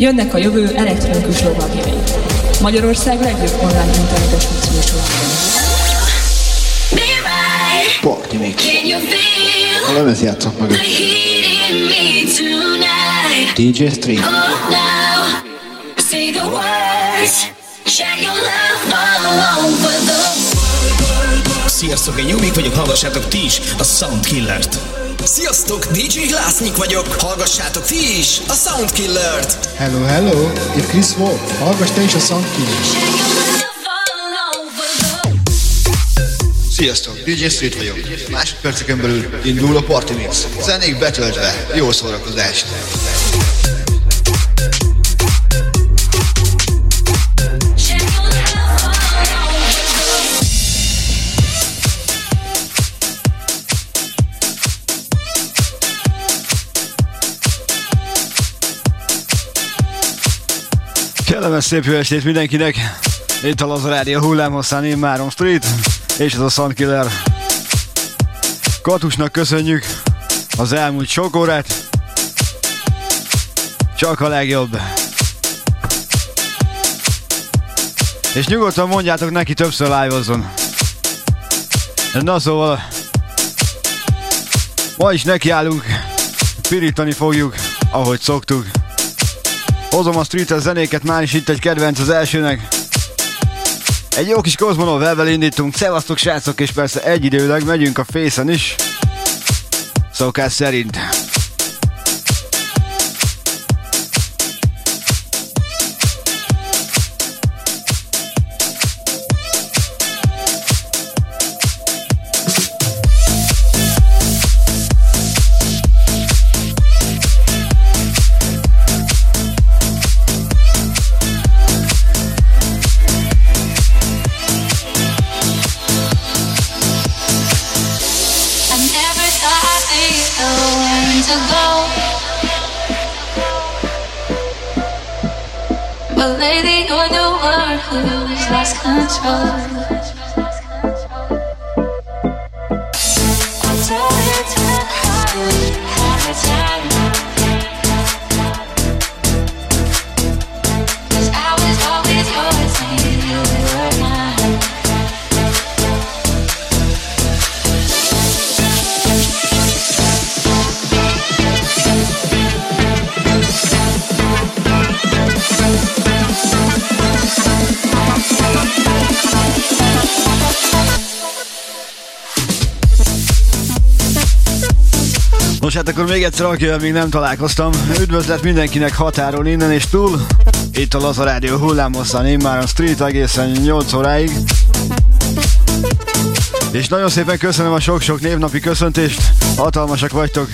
Jönnek a jövő elektronikus lovagjai. Magyarország legjobb online internetes mixműsorában. Party Mix. A lemez játszok meg. DJ Street. Say the words, share your love all over the Sziasztok, én Jubik vagyok, hallgassátok ti is a Soundkillert. Sziasztok, DJ Glásznyik vagyok, hallgassátok ti is a Soundkillert. Hello, hello, itt Chris Wolf, hallgass te is a Soundkillert. Sziasztok, DJ Street vagyok. Másodperceken belül indul a Party Mix. Zenék betöltve, jó szórakozást. Kellemes szép jó estét mindenkinek! Itt a Lazarádia hullámhosszán én Márom Street, és ez a Sunkiller. Katusnak köszönjük az elmúlt sok órát. Csak a legjobb. És nyugodtan mondjátok neki többször live Na szóval, ma is nekiállunk, pirítani fogjuk, ahogy szoktuk. Hozom a street zenéket, már is itt egy kedvenc az elsőnek. Egy jó kis Cosmono velvel indítunk, szevasztok srácok, és persze egyidőleg megyünk a fészen is. Szokás szerint. Még egyszer, akivel még nem találkoztam. Üdvözlet mindenkinek határon innen és túl. Itt a Laza Rádió hullámosszan, én már a Street egészen 8 óráig. És nagyon szépen köszönöm a sok-sok névnapi köszöntést. Hatalmasak vagytok.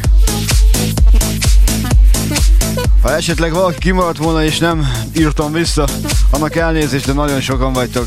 Ha esetleg valaki kimaradt volna és nem írtam vissza, annak elnézést, de nagyon sokan vagytok.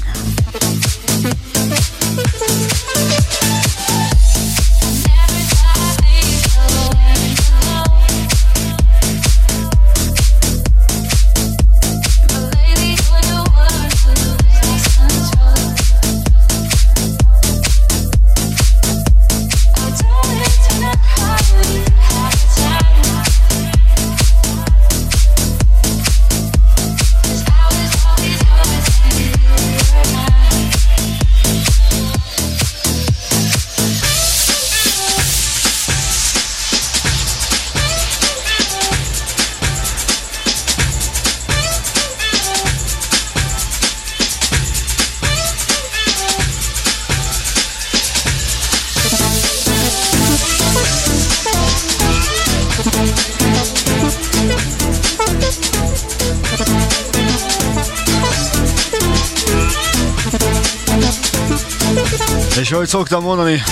Ahogy szoktam mondani,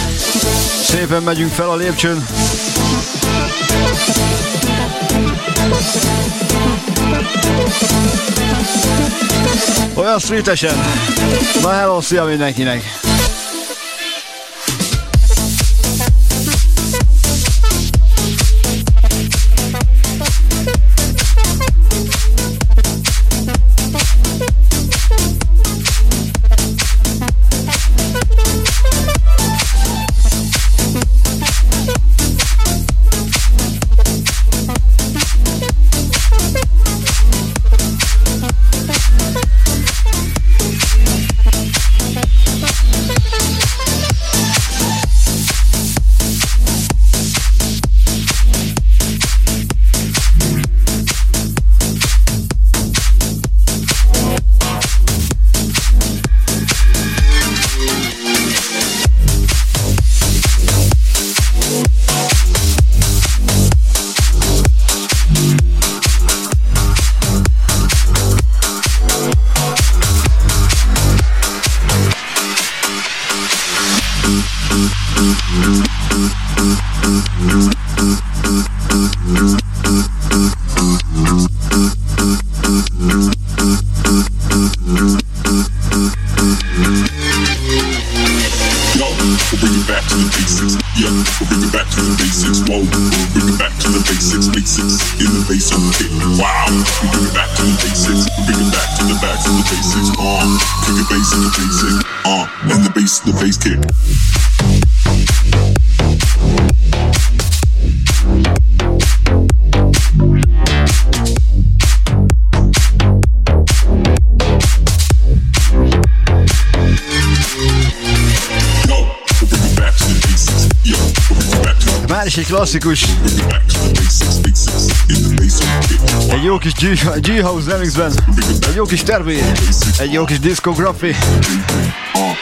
szépen megyünk fel a lépcsőn. Olyan streetesen. Na hello, szia mindenkinek! Klasszikus. Egy jó kis G-House remixben. Egy jó kis tervé. Egy jó kis discography. Wow,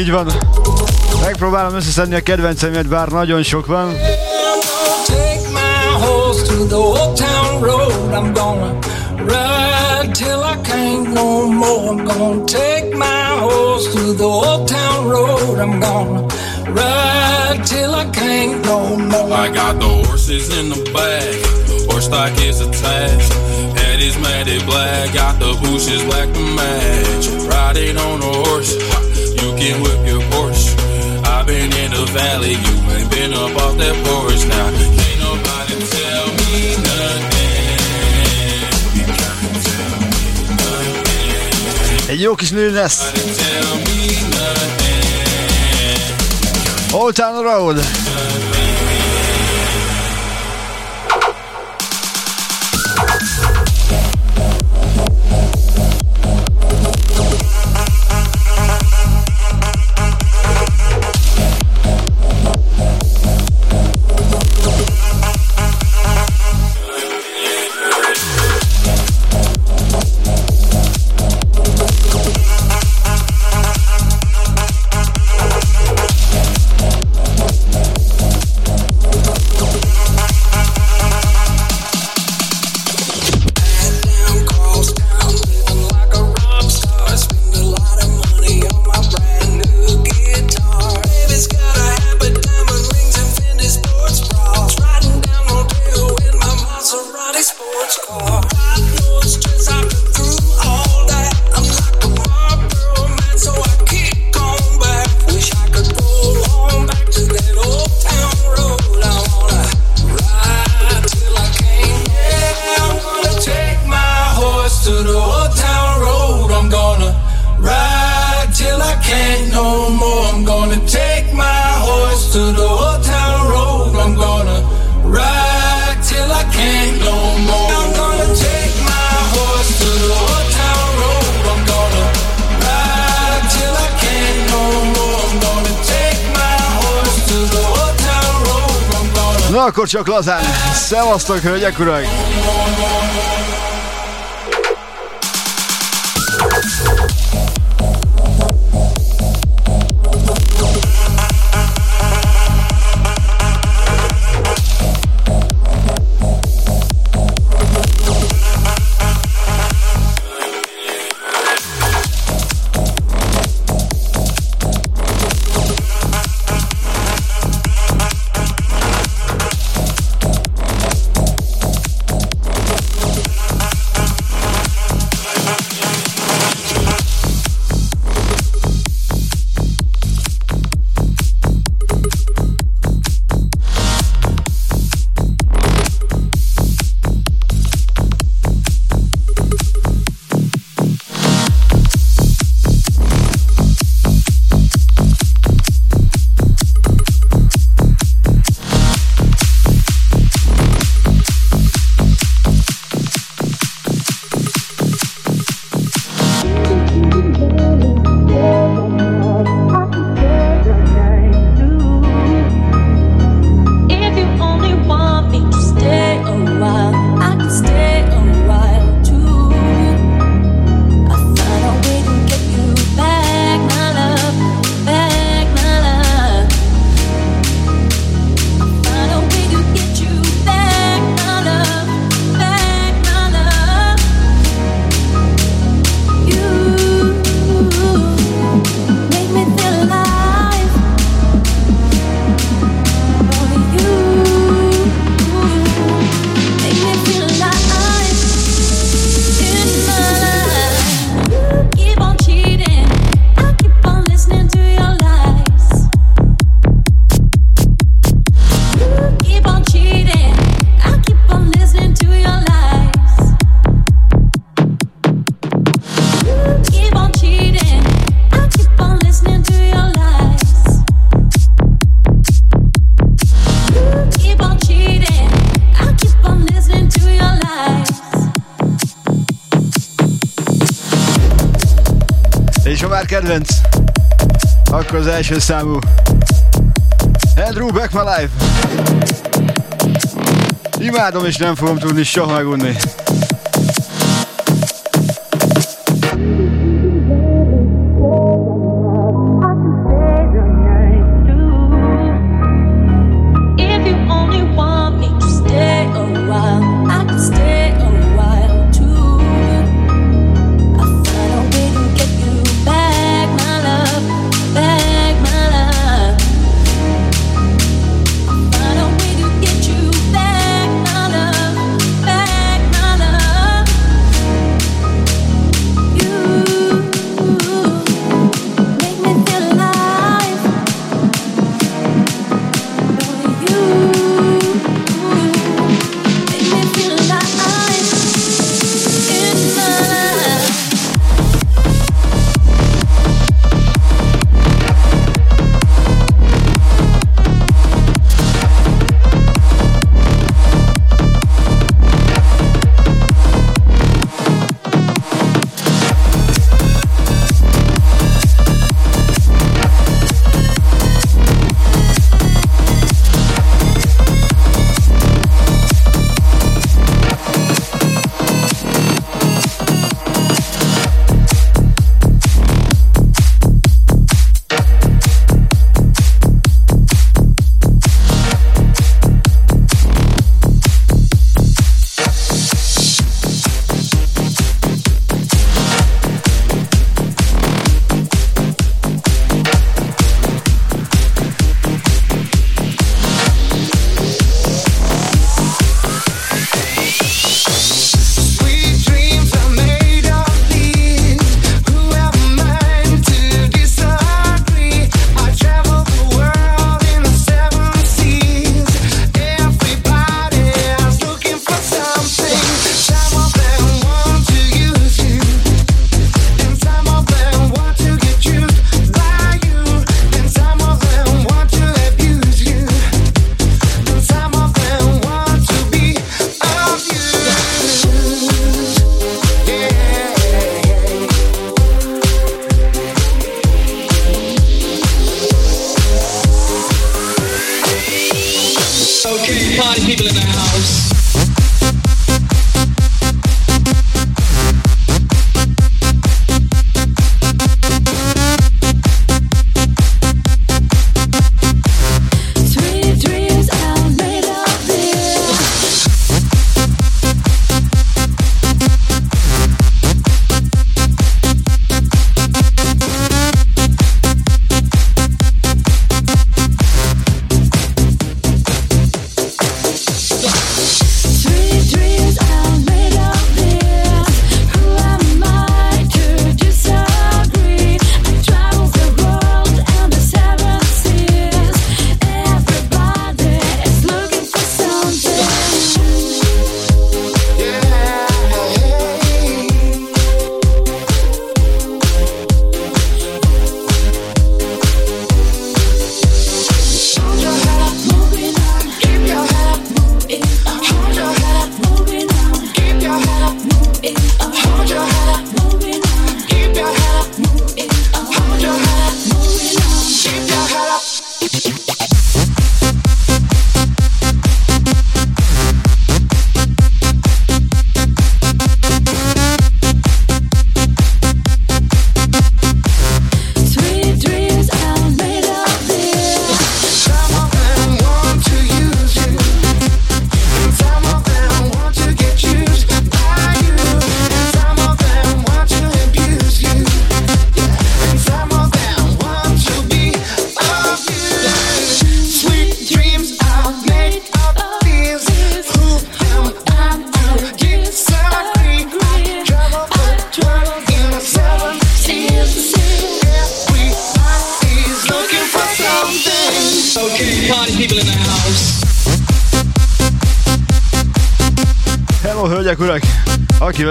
így van. Megpróbálom összeszedni a kedvenceimet, bár nagyon sok van. Ride till I can't no more. I'm gonna take my horse to the old town road. I'm gonna ride till I can't no more. I got the horses in the back, horse stock is attached. Head is matted black, got the bushes black to match. Riding on a horse can whip your Porsche. I've been in the valley, you ain't been up off that porch now. Can't nobody tell me nothing. You can't tell me nothing. Egy jó kis. Old Town Road. Na akkor csak lazán. Szevasztok, hölgyek, urak! Első számú. Andrew Back My Life. Imádom és nem fogom tudni soha megunni.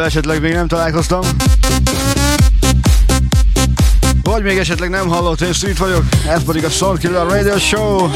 Esetleg még nem találkoztam. Vagy még esetleg nem hallott, én Street vagyok, ez pedig a Soundkiller Radio Show.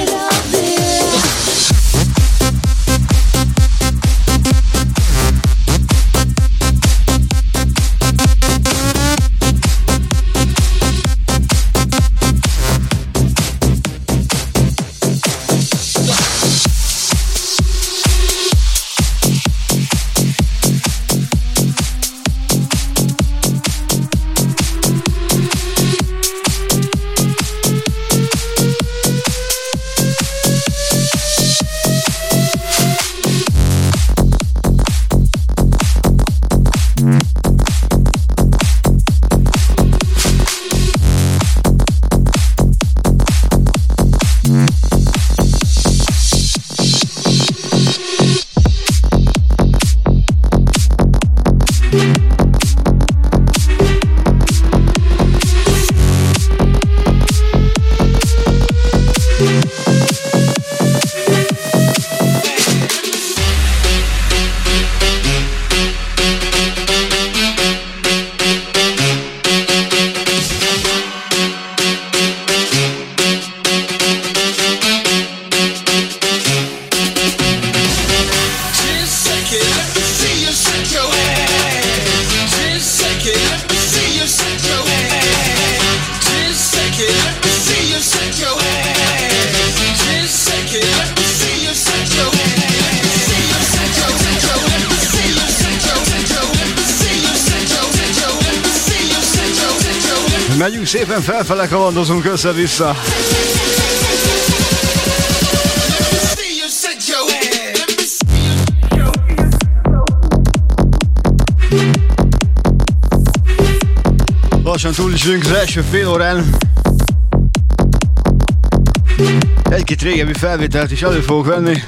Felfele kalandozunk össze-vissza. Lassan túl is az első fél órán. Egy-két régebbi felvételt is elő fogok venni.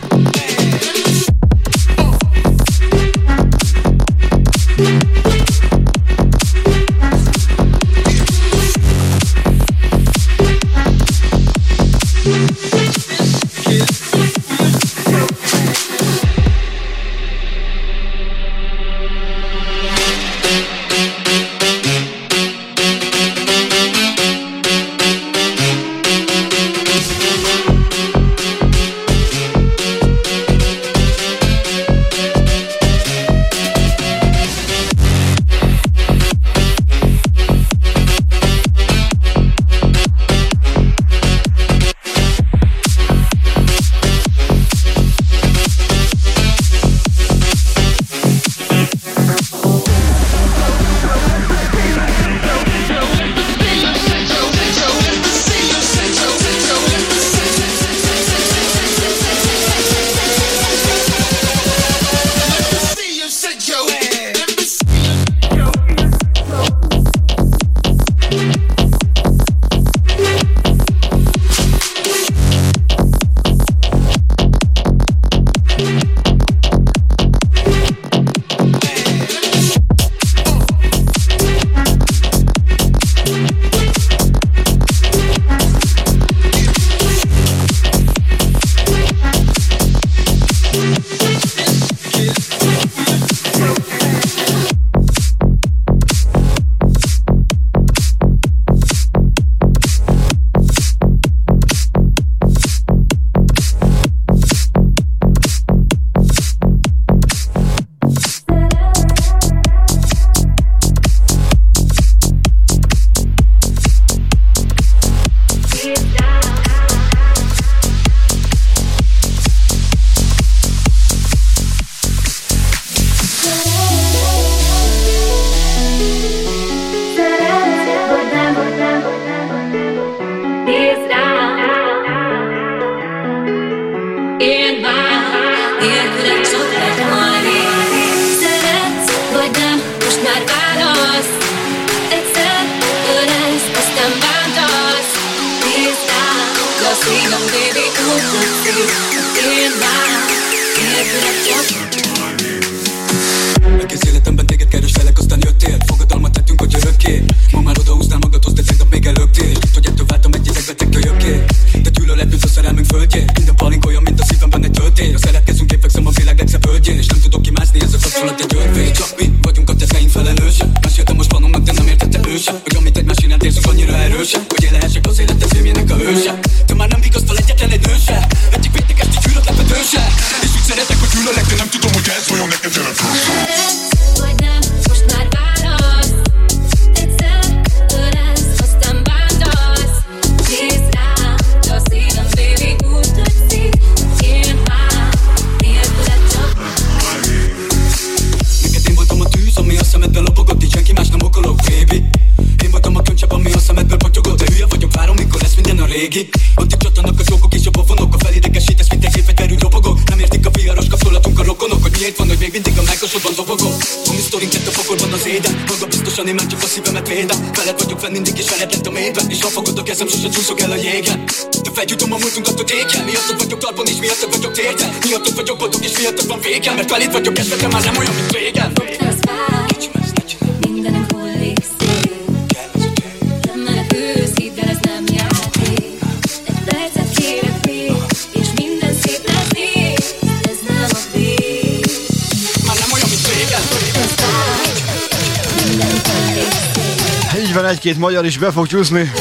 Magyar is be fog csúszni.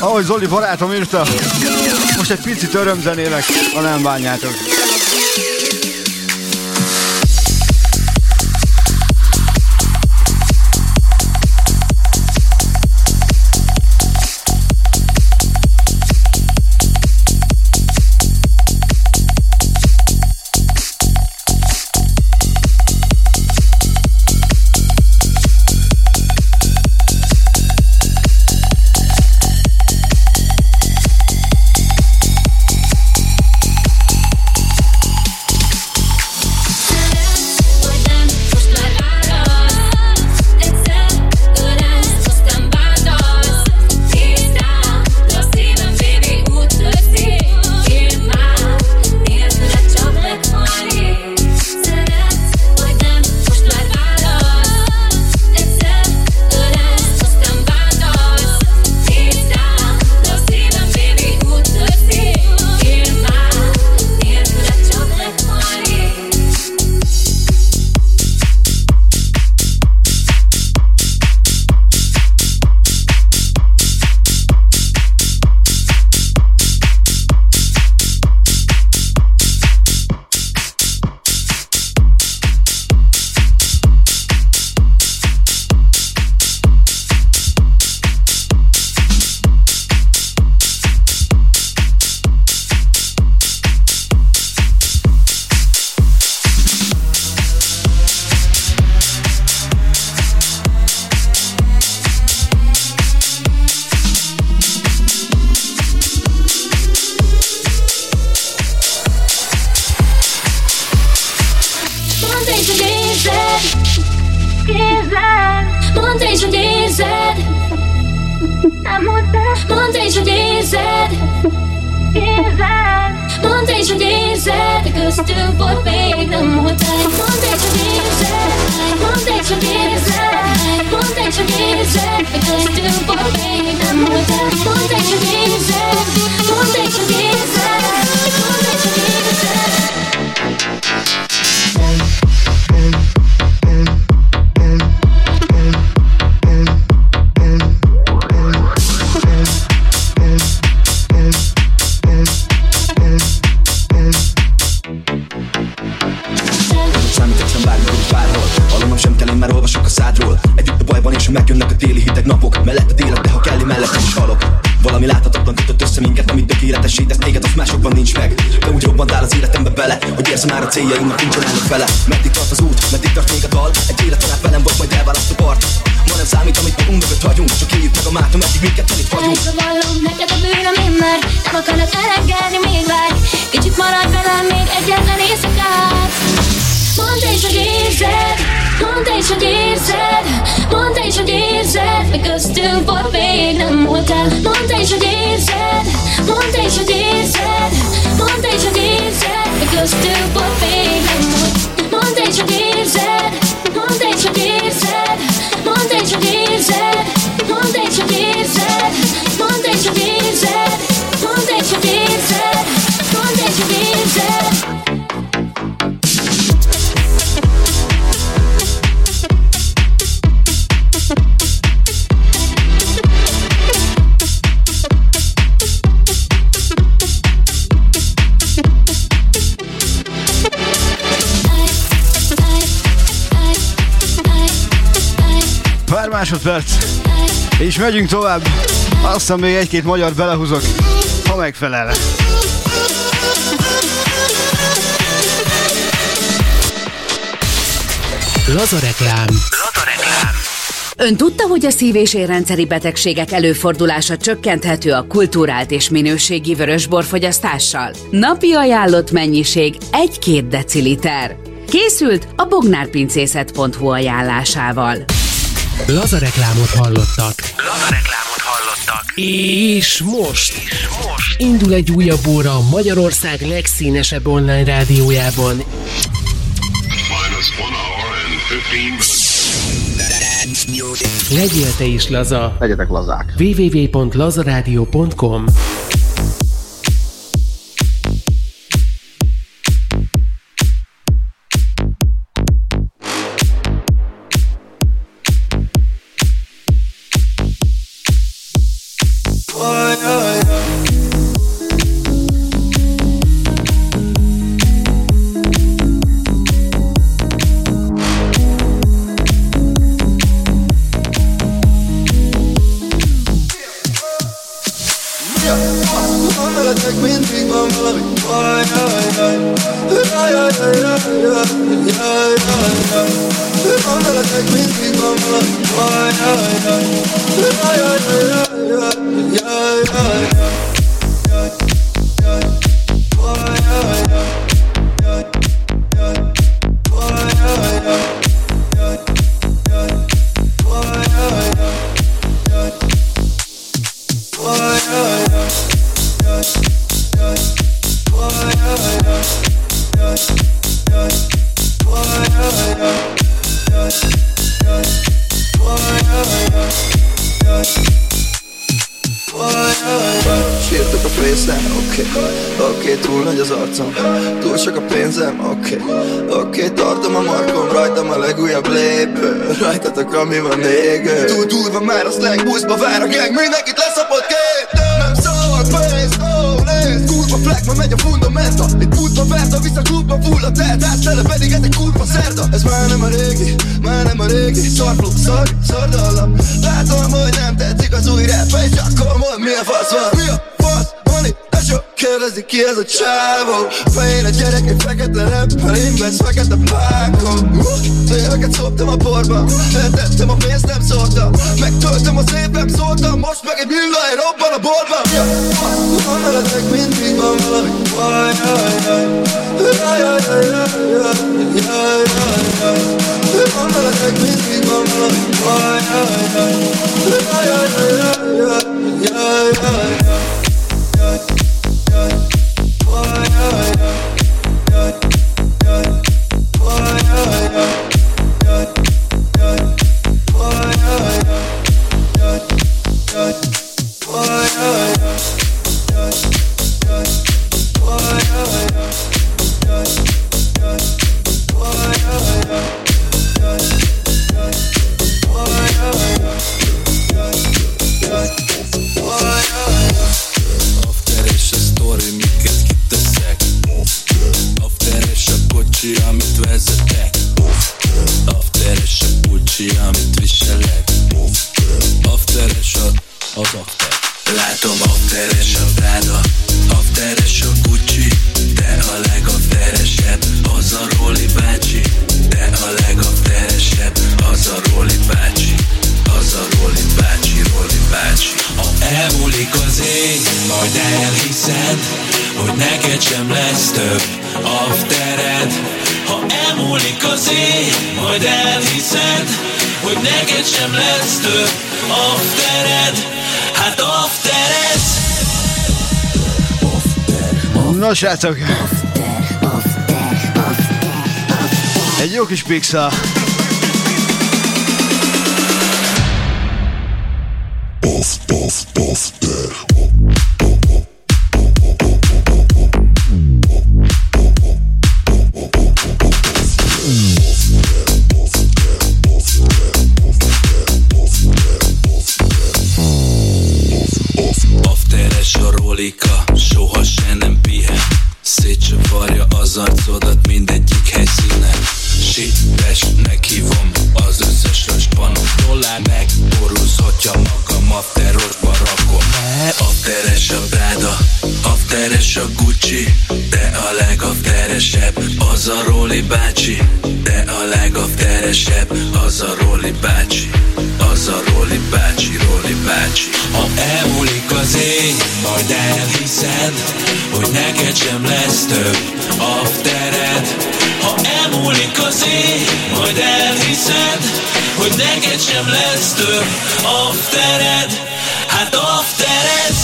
Ahogy Zoli barátom írta, most egy picit örömzenélek, ha nem bánjátok. aztán még egy-két magyar belehúzok, ha megfelel. Laza reklám. Laza reklám. Ön tudta, hogy a szív- és érrendszeri betegségek előfordulása csökkenthető a kultúrált és minőségi vörösborfogyasztással? Napi ajánlott mennyiség 1-2 deciliter. Készült a bognárpincészet.hu ajánlásával. Laza reklámot hallottak. Laza reklám. És most, és most indul egy újabb óra Magyarország legszínesebb online rádiójában. Legyél te is laza. Legyetek lazák. www.lazaradio.com Na srácok! Egy jó kis pixel. Puff, afteres a Gucci De a legafteresebb az a Roli bácsi. De a legafteresebb az a Roli bácsi Az a Roli bácsi, Roli bácsi. Ha elmúlik az éj, majd elhiszed Hogy neked sem lesz több aftered. Ha elmúlik az éj, majd elhiszed Hogy neked sem lesz több aftered. Hát aftered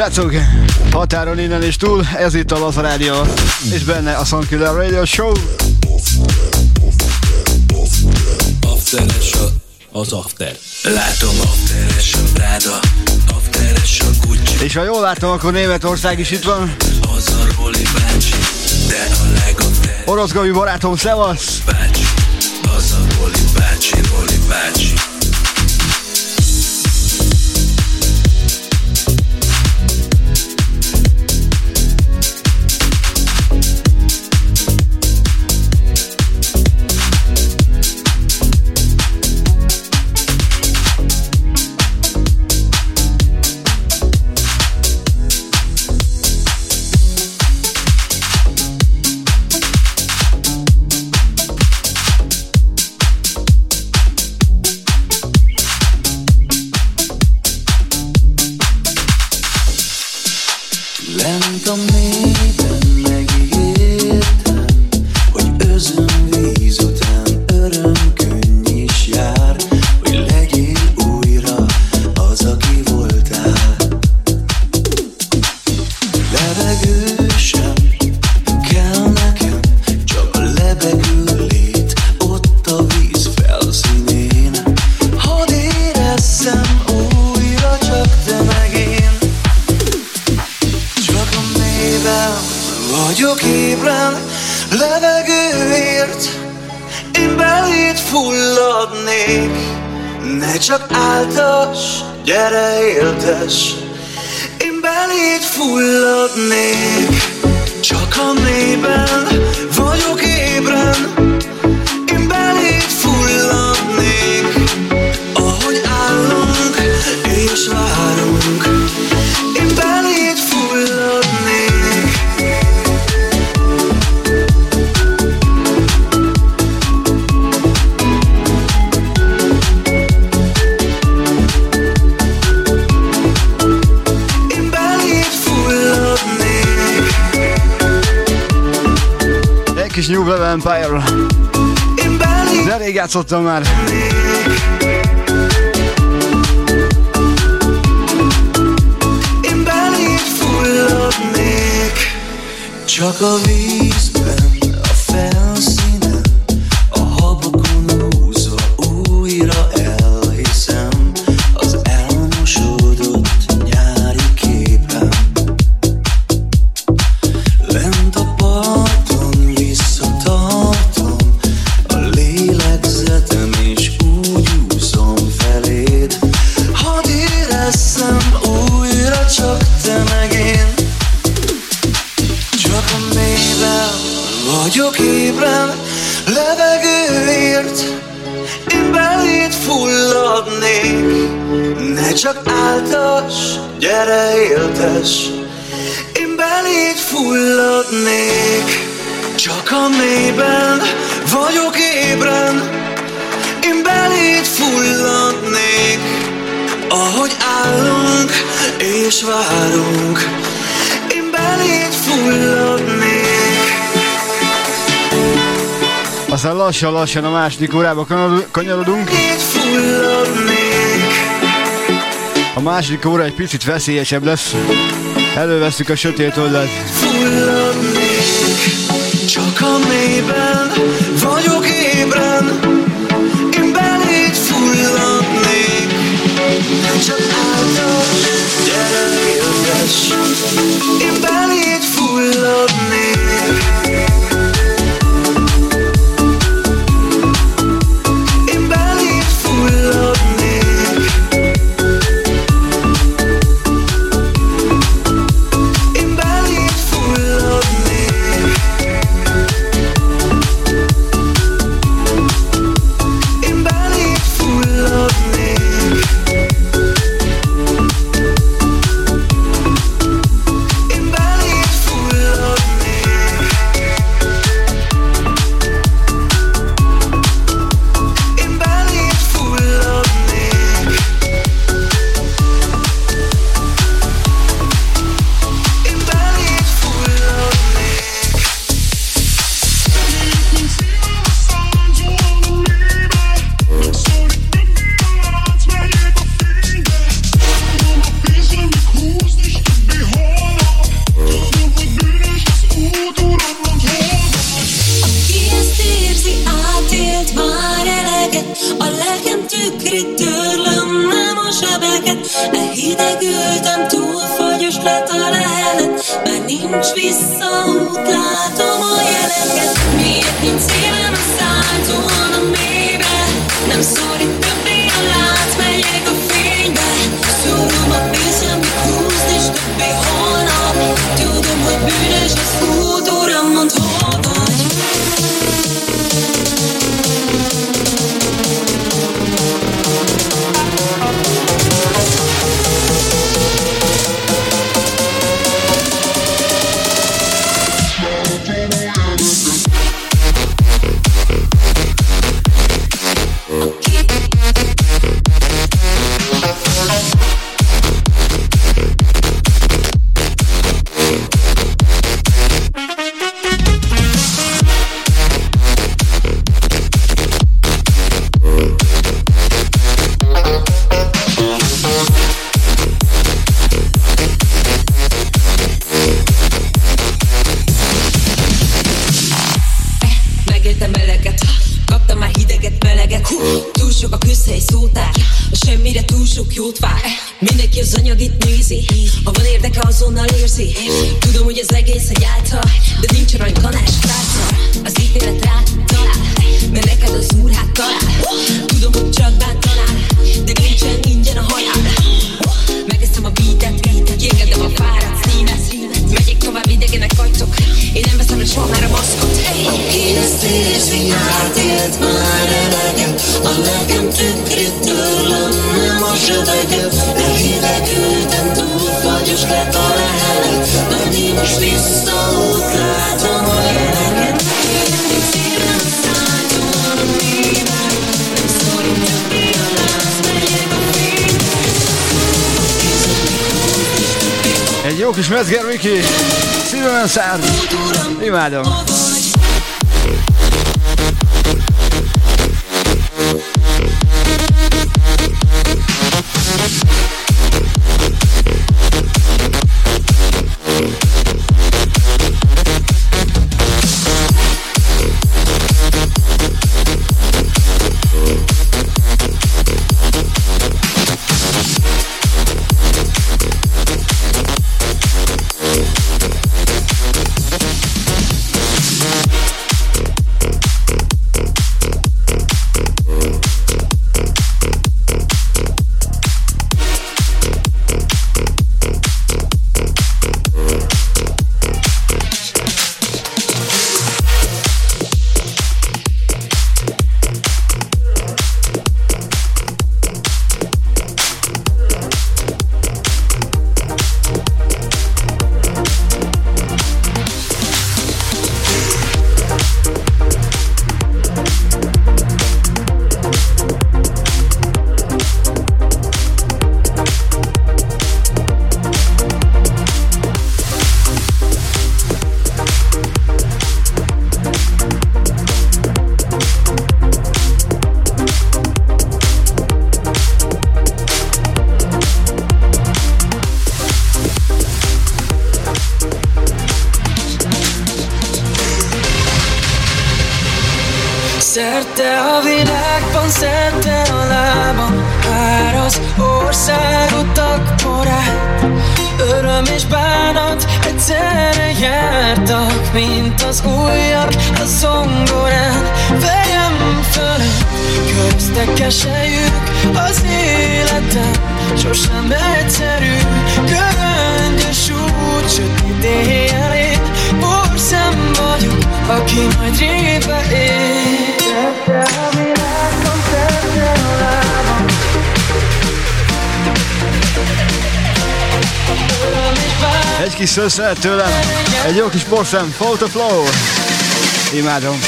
srácok! Határon innen és túl, ez itt a Laza Rádió, és benne a Sunkiller Radio Show. Afteres a, az after Látom afteres a Prada Afteres a Gucci És ha jól látom, akkor Németország is itt van. Orosz Gabi barátom, szevasz! bácsi Az a Roli bácsi, Roli bácsi New Level Empire. De rég játszottam már. Csak a vízben, fulladnék Ne csak áltas, gyere éltes fulladnék. Csak a mélyben vagyok ébren. Én beléd fulladnék. Ahogy állunk és várunk. Én beléd fulladnék. Aztán lassan-lassan a második órába kanyarodunk. A második óra egy picit veszélyesebb lesz. Előveszük a sötét oldalt. Csak a mélyben vagyok ébren Én beléd fulladnék Csak által, gyere jöves Én beléd tőlem. Egy jó kis Porsche, Photo Flow. Imádom.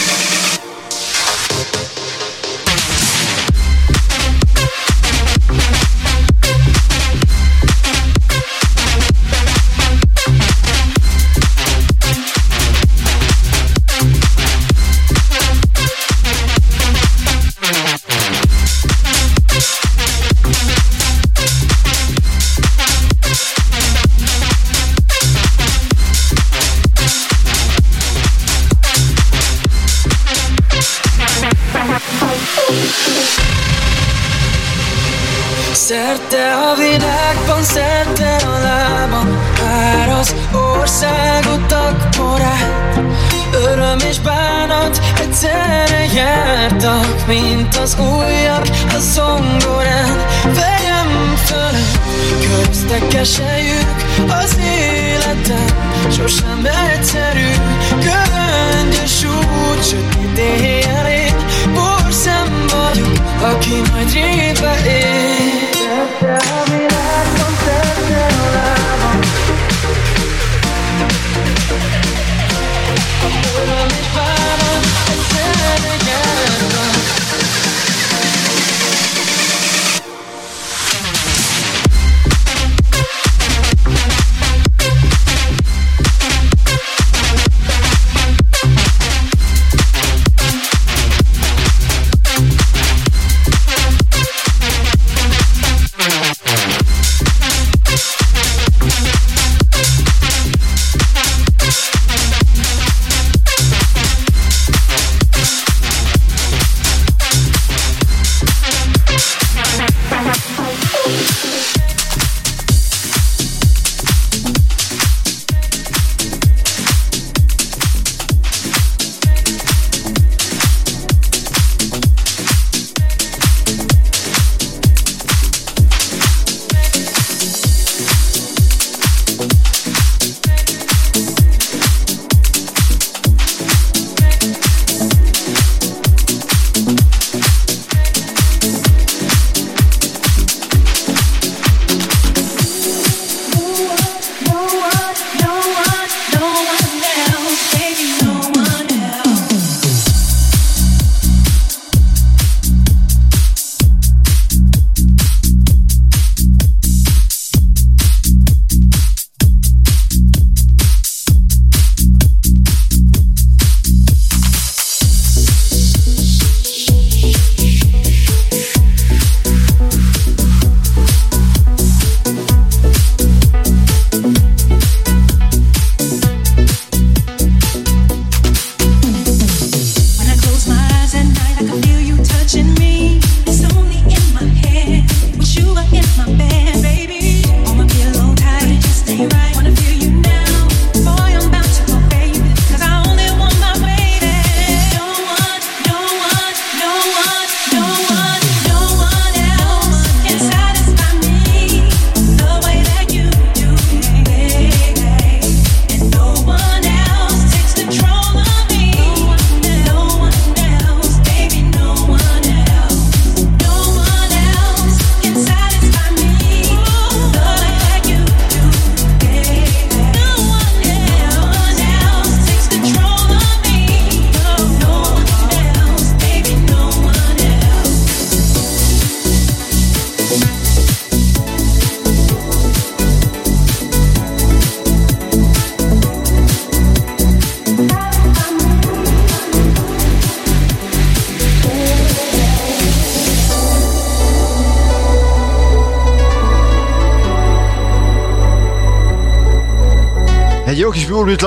Pure Beat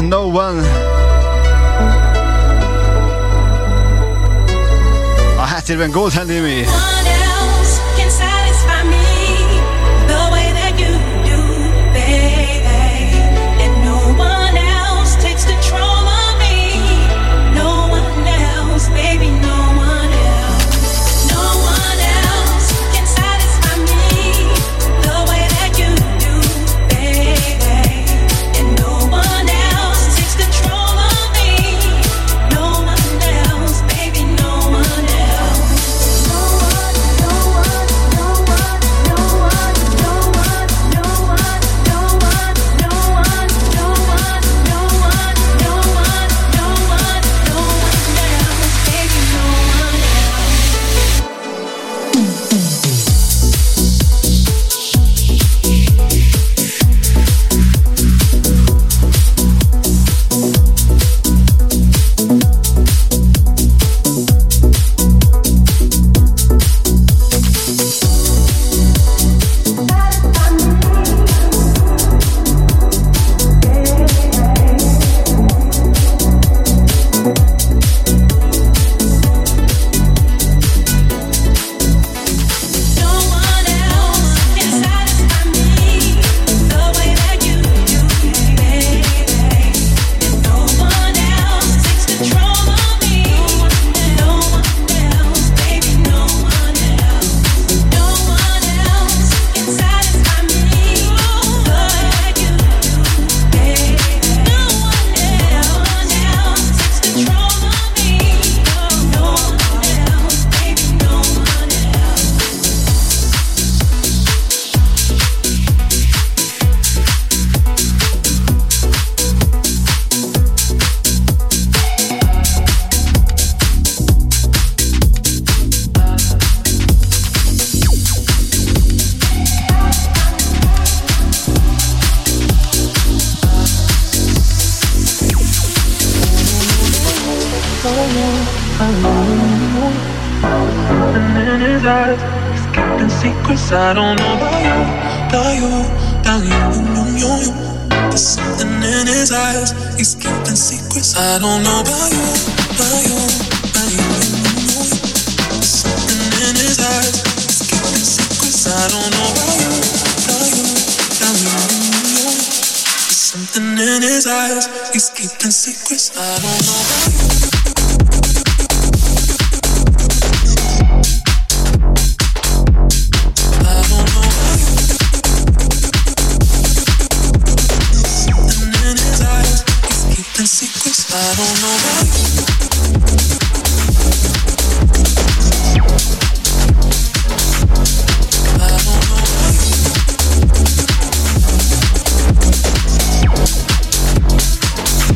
No One. A háttérben Gold Hand Amy.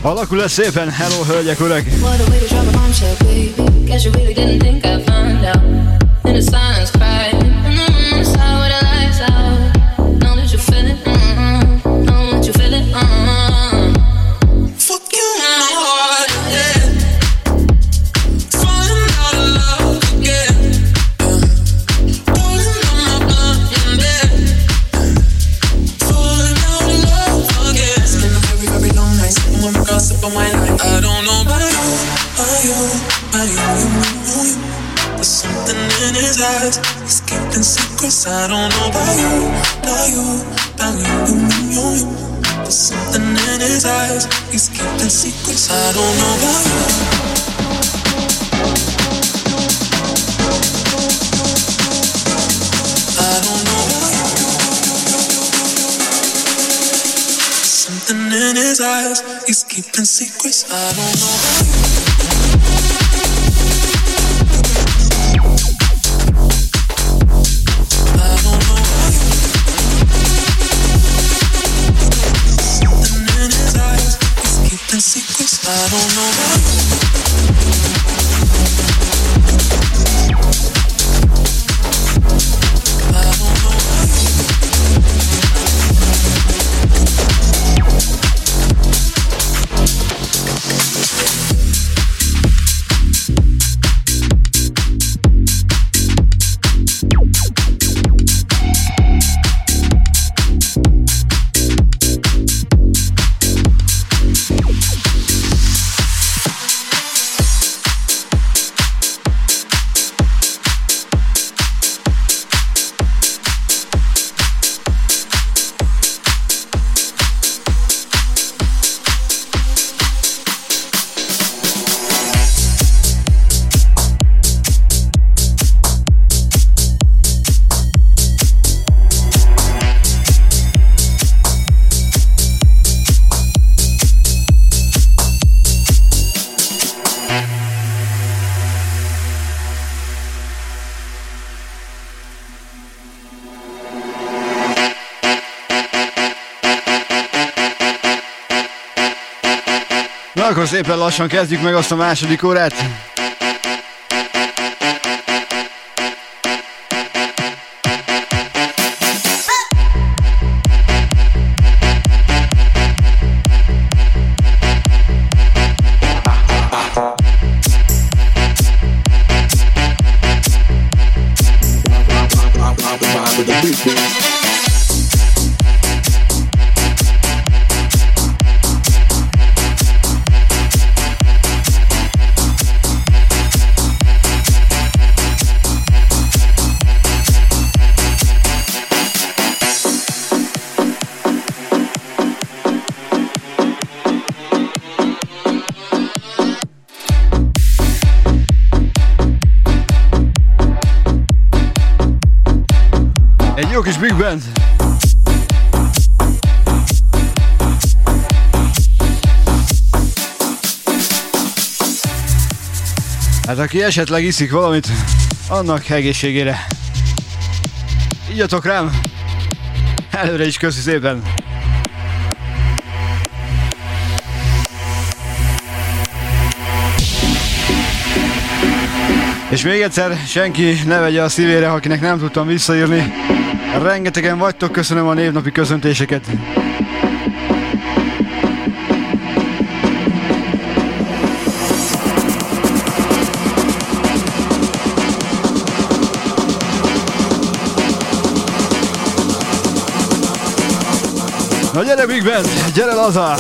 Alakul ez szépen, hello hölgyek, urak! What a way to drop a bombshell, baby? Guess you really didn't think I'd find out. In the silence, Something in his eyes. He's keeping secrets. I don't know szépen lassan kezdjük meg azt a második órát. Aki esetleg iszik valamit, annak egészségére. Igyatok rám! Előre is köszi szépen! És még egyszer, senki ne vegye a szívére, akinek nem tudtam visszaírni. Rengetegen vagytok, köszönöm a névnapi köszöntéseket. Na gyere Big Ben, gyere Lazar!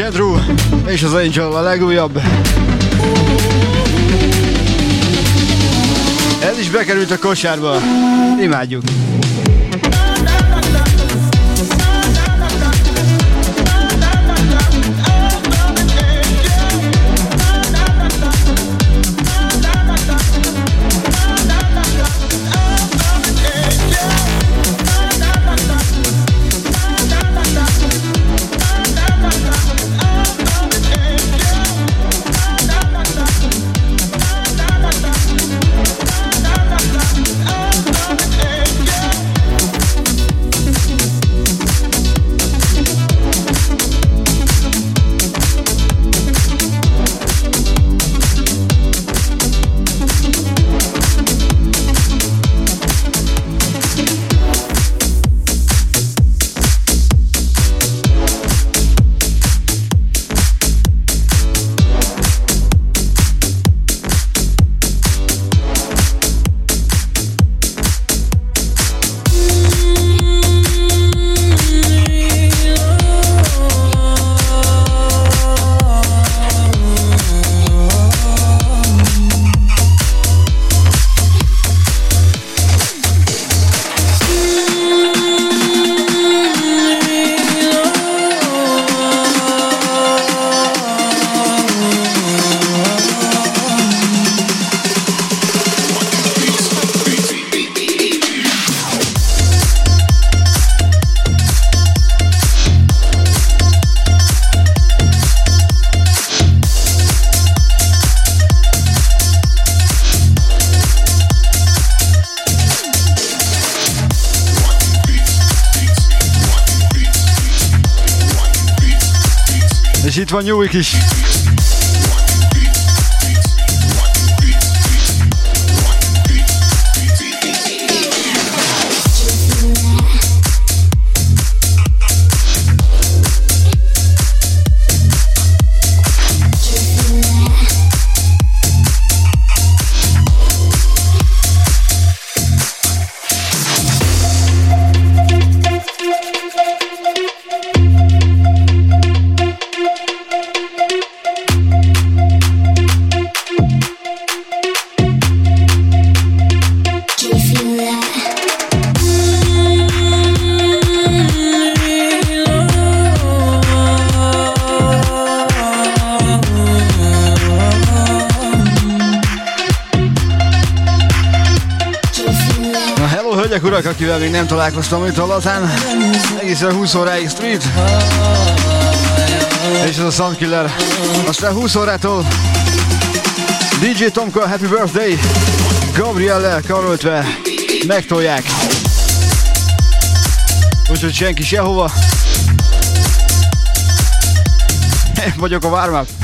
Andrew és az Angel a legújabb. Ez is bekerült a kosárba. Imádjuk. Van még nem találkoztam itt a lazán. Egészen 20 óráig street. És ez a Soundkiller. Aztán 20 órától DJ Tomka Happy Birthday Gabrielle karoltve megtolják. Úgyhogy senki sehova. Vagyok a warm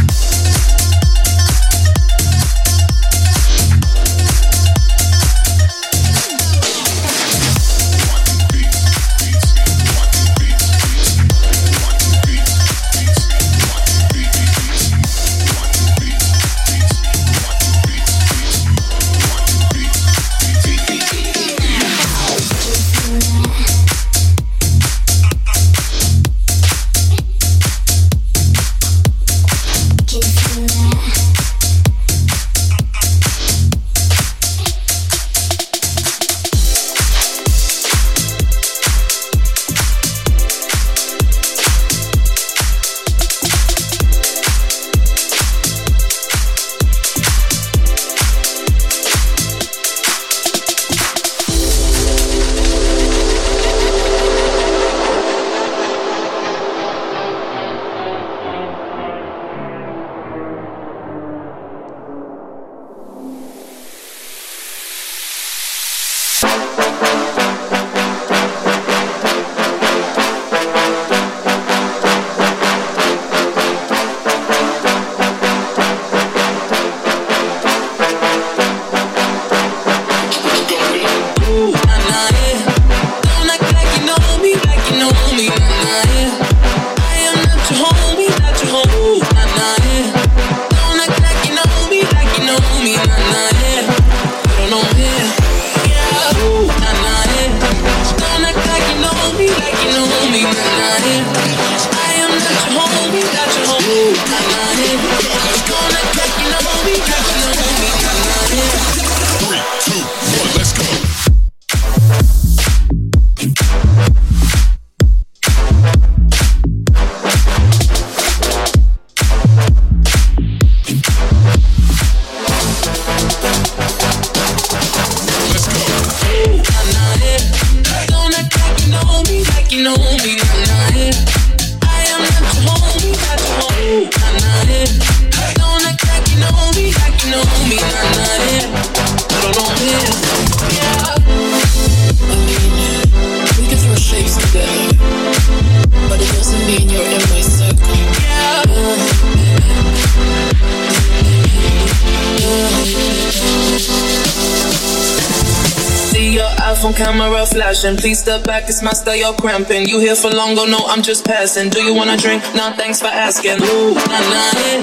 flashing. Please step back, it's my style, you're cramping. You here for long, go no, I'm just passing. Do you wanna drink? Nah, thanks for asking. Ooh, nah, nah, yeah.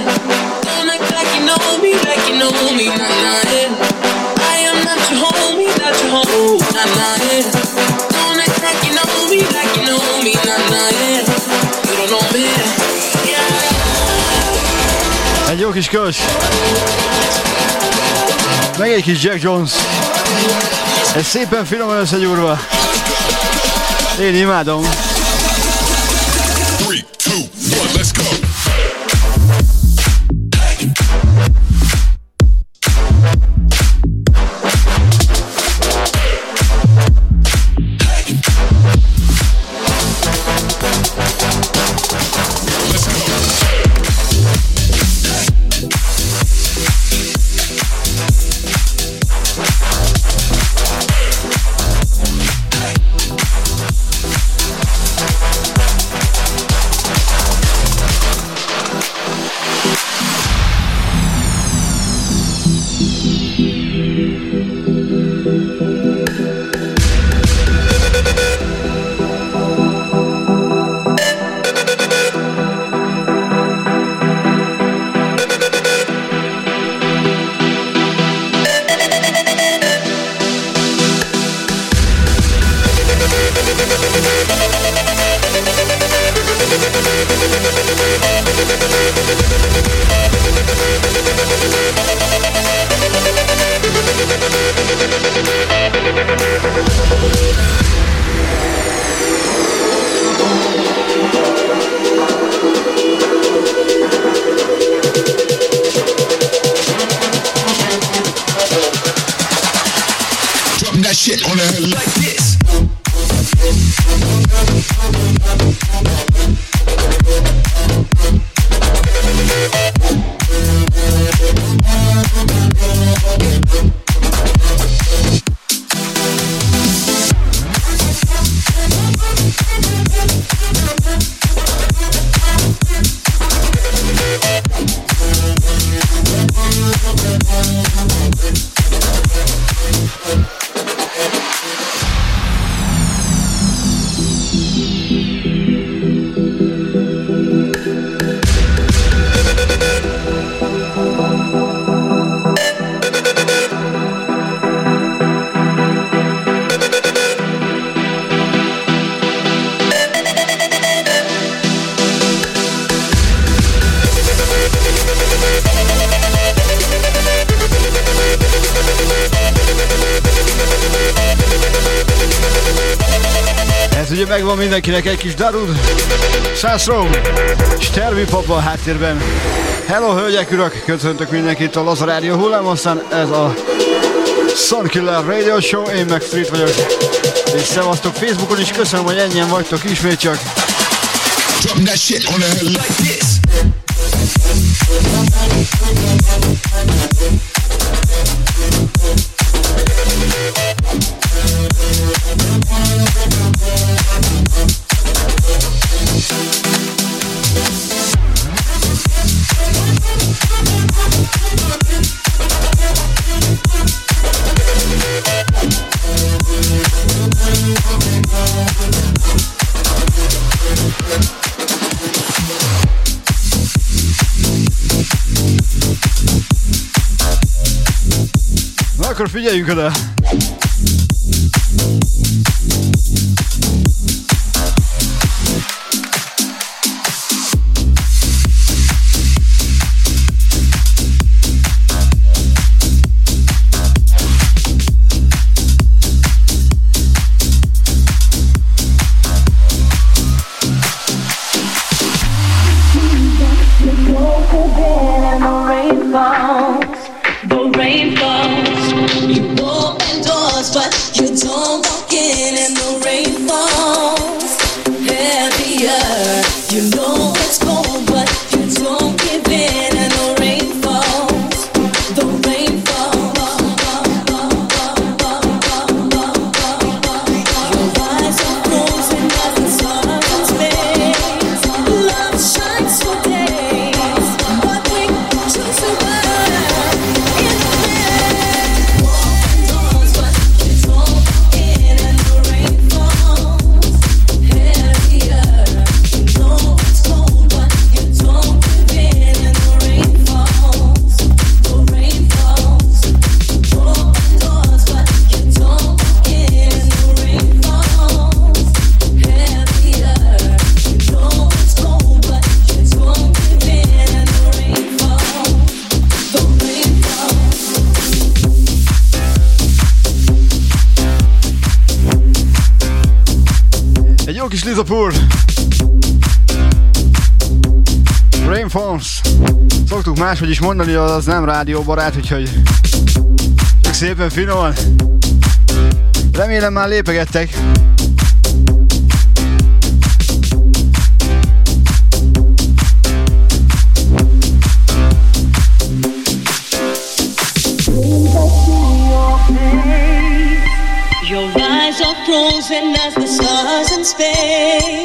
Don't act like you know me, like you know me, nah, nah, yeah. I am not your homie, not your homie, nah, nah, yeah. Don't act like you know me, like you know me, nah, nah, yeah. You don't know me. Egy egy Jack Jones. Ez szépen finoman. Én imádom. Three, darud. Szászrom, és Termi Papa háttérben. Hello, hölgyek, urak! Köszöntök mindenkit a Laza Rádió hullám, ez a Sunkiller Radio Show, én meg Street vagyok. És szevasztok Facebookon is, köszönöm, hogy ennyien vagytok ismét csak. Drop that shit on the like this. Figyeljünk oda! máshogy is mondani, az nem rádióbarát, úgyhogy csak szépen finoman. Remélem már lépegettek. Your eyes are frozen as the stars in space.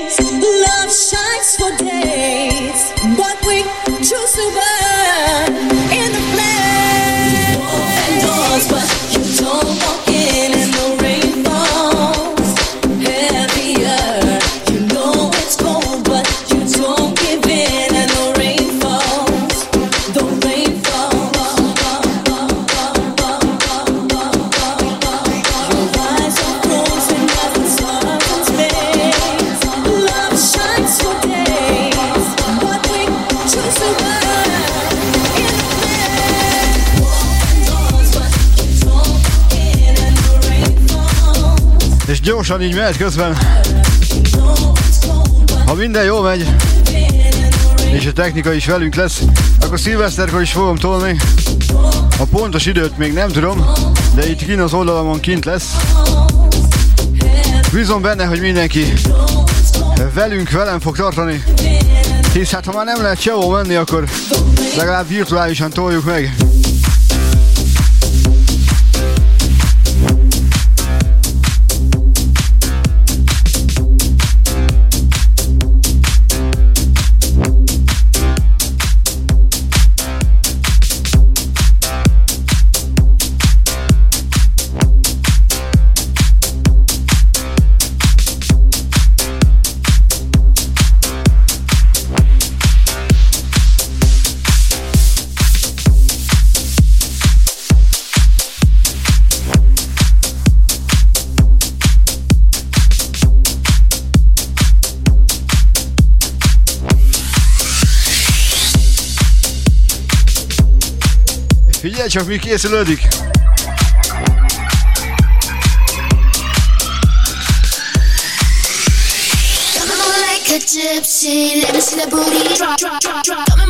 gyorsan így mehet közben. Ha minden jó megy, és a technika is velünk lesz, akkor szilveszterkor is fogom tolni. A pontos időt még nem tudom, de itt kint az oldalamon kint lesz. Bízom benne, hogy mindenki velünk, velem fog tartani. Hisz hát ha már nem lehet sehol menni, akkor legalább virtuálisan toljuk meg. Słuchajcie, Miki jest Gypsy, let me see that booty drop, drop, drop, drop.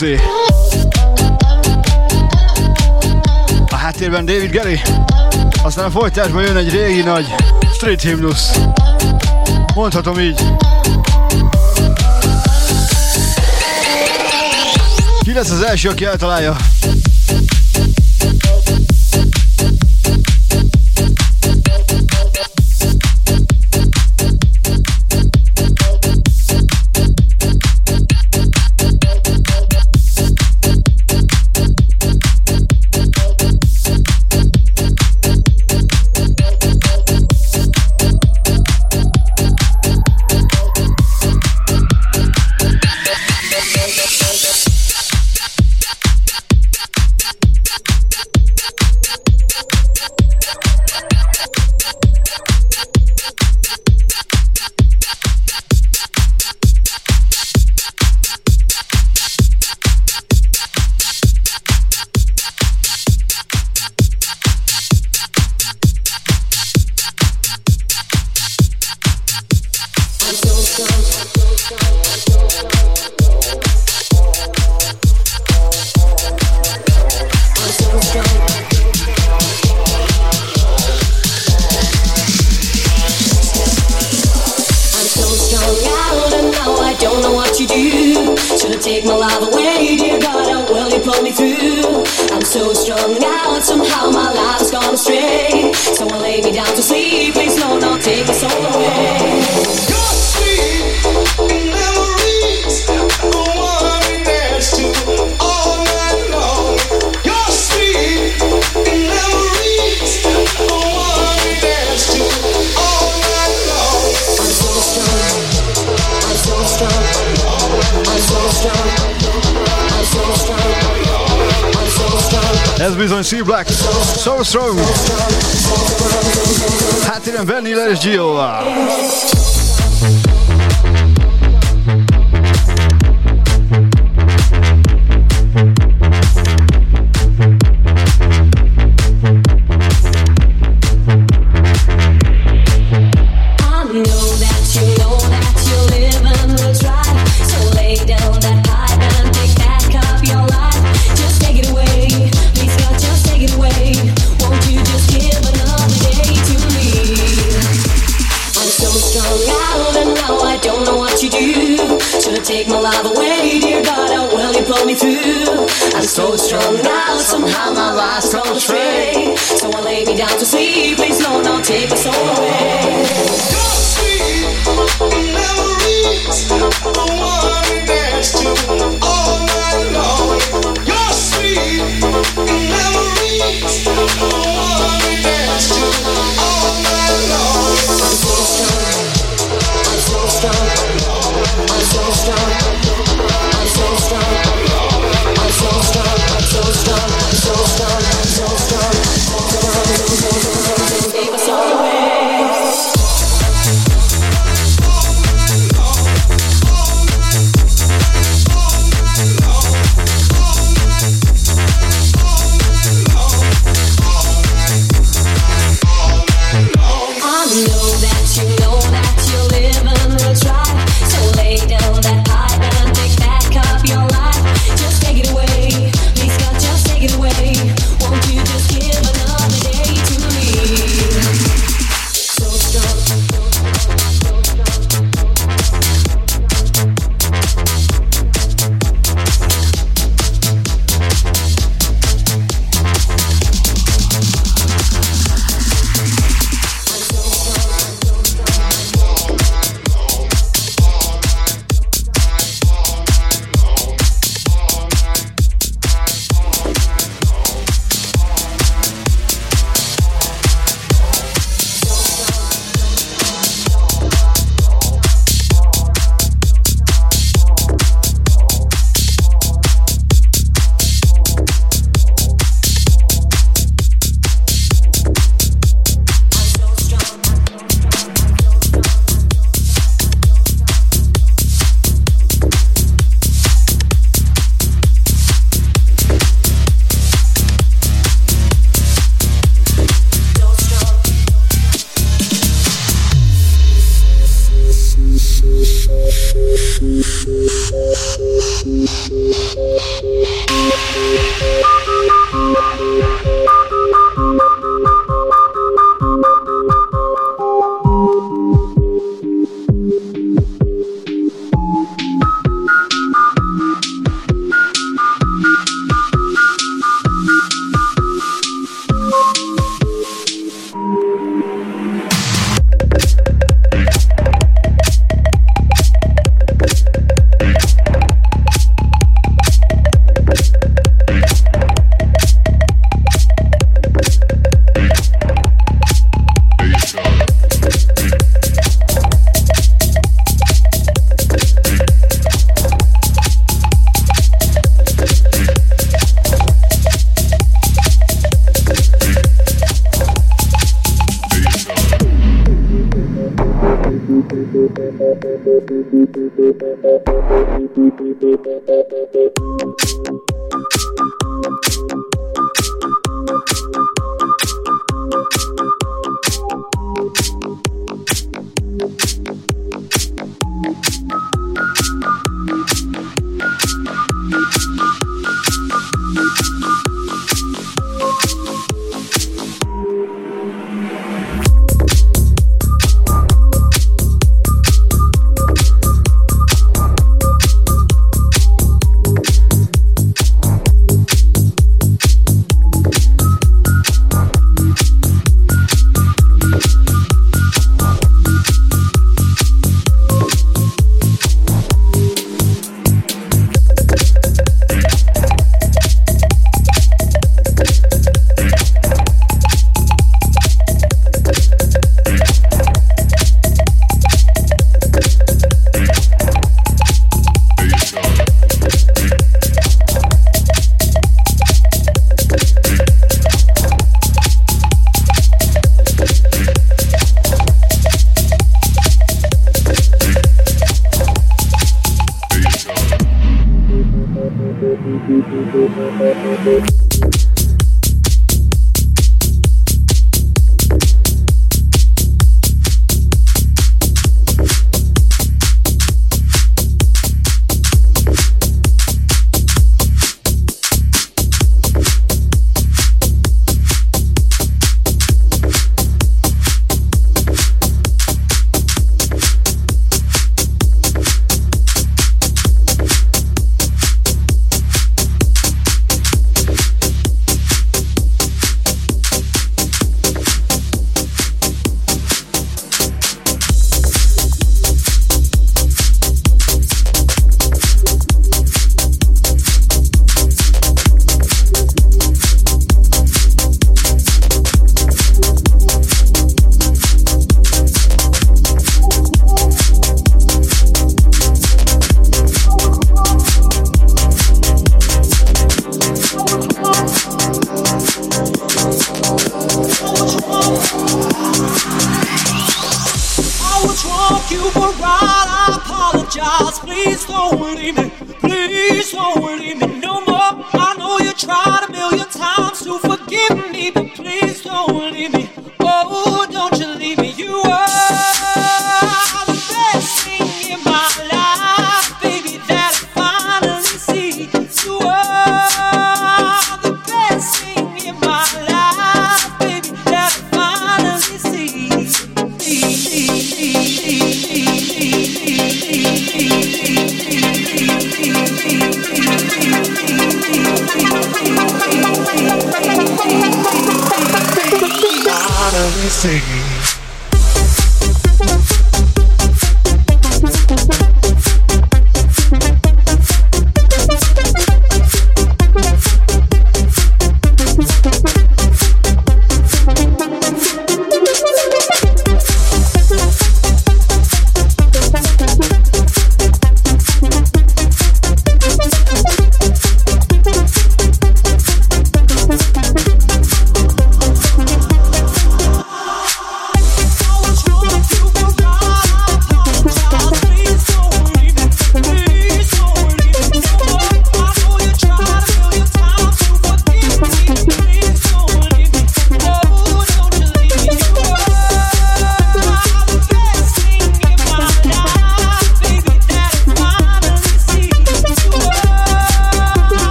Foxy. A háttérben David Gary. Aztán a folytásban jön egy régi nagy street himnusz. Mondhatom így. 9 az első, aki eltalálja. Ez bizony Sea Black, So Strong. Hát innen venni le és Gio. Thank you.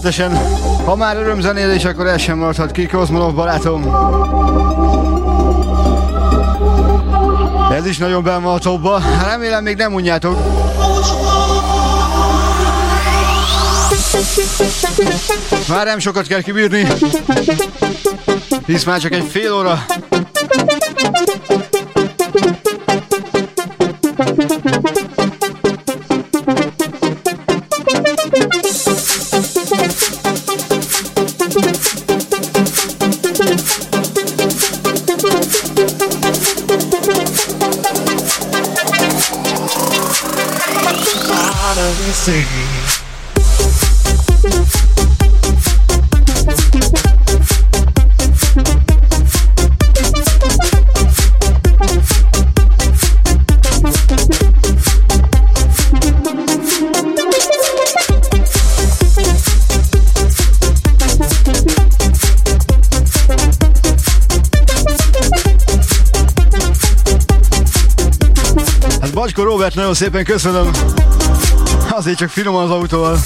Természetesen, ha már örömzenélés, akkor el sem maradhat ki Kozmonov barátom. Ez is nagyon benn. Remélem még nem unjátok. Már nem sokat kell kibírni. Hisz már csak egy fél óra. Robert, nagyon szépen köszönöm. Azért csak finom az autóval.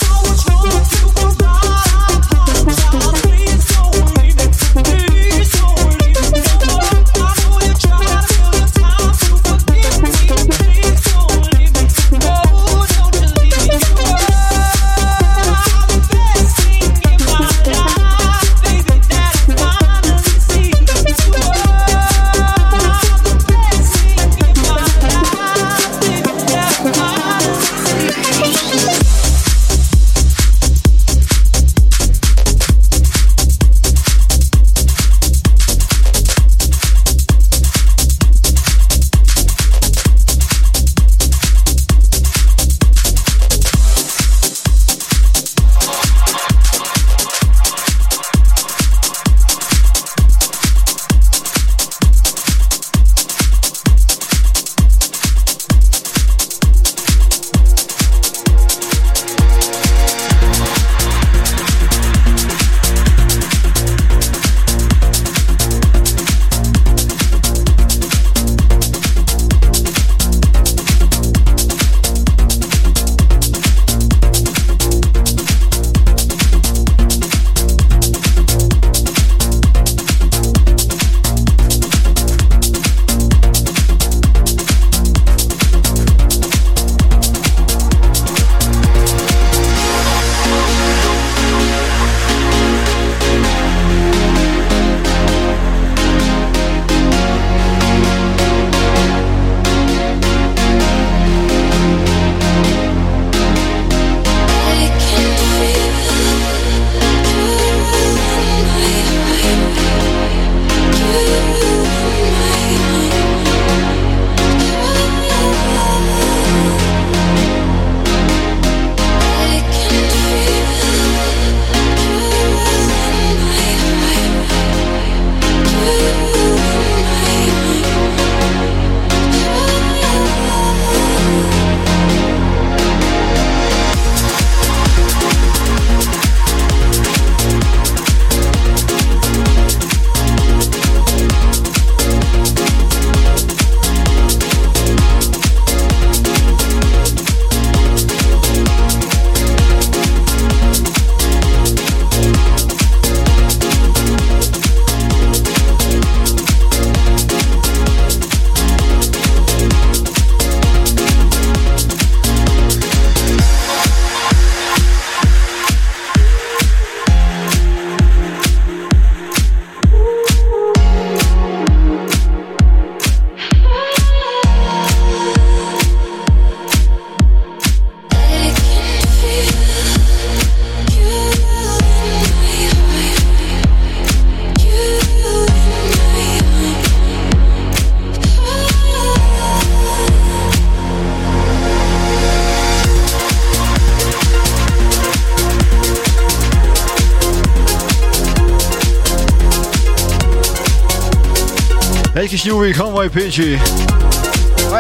Hanvai Pécsi.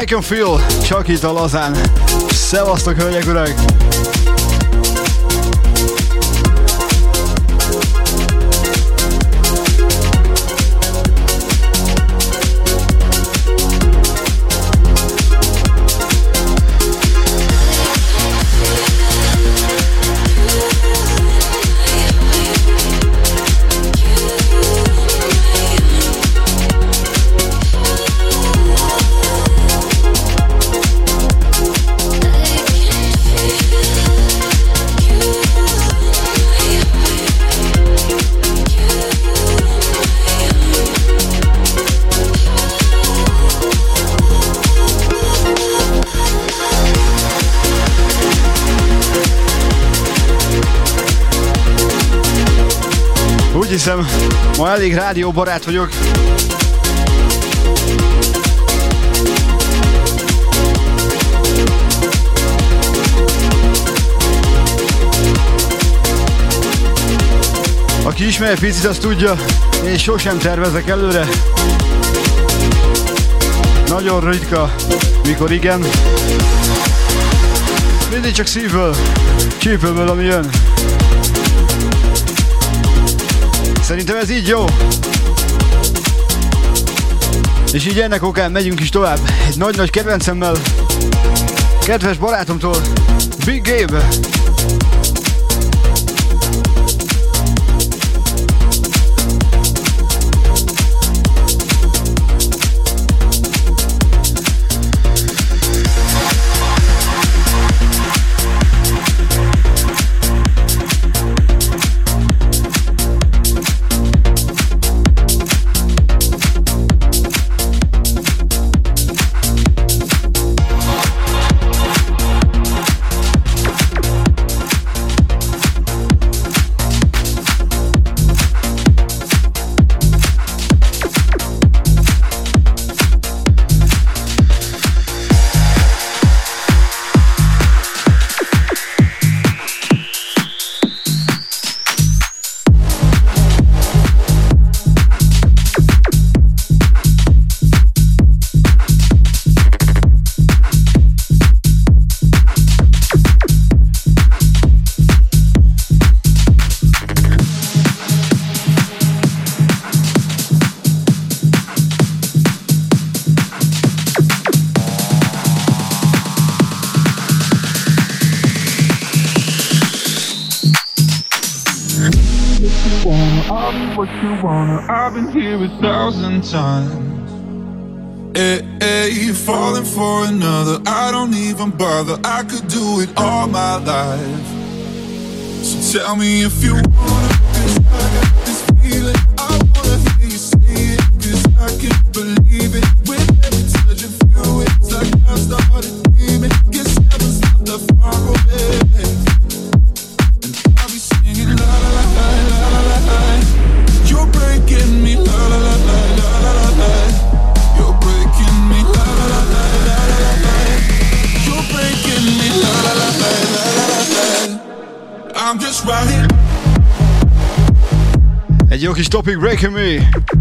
I can feel, csak itt a lazán. Szevasztok, hölgyek, urak! Hiszem, ma elég rádióbarát vagyok. Aki ismer picit, azt tudja, én sosem tervezek előre. Nagyon ritka, mikor igen. Mindig csak szívből, csípőből, ami jön. Szerintem ez így jó. És így ennek okán megyünk is tovább. Egy nagy-nagy kedvencemmel, kedves barátomtól, Big Gabe. Times. Hey, eh, eh, hey, falling for another, I don't even bother. I could do it all my life. So tell me if you wanna, Egy jó kis topic breaking me.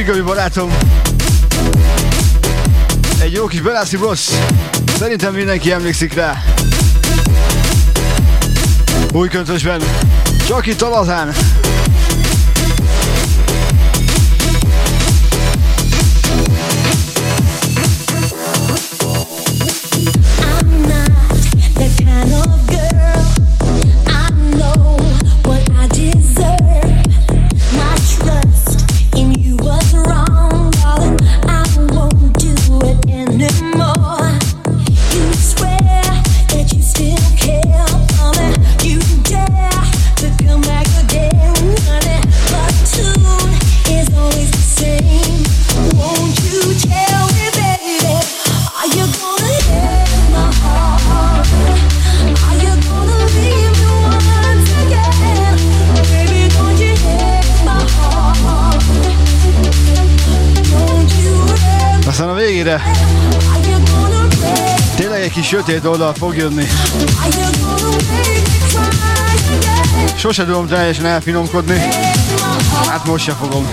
Grigori barátom. Egy jó kis Belászi Boss. Szerintem mindenki emlékszik rá. Új köntösben. Csak itt a. sötét oldal fog jönni. Sose tudom teljesen elfinomkodni. Hát most se fogom.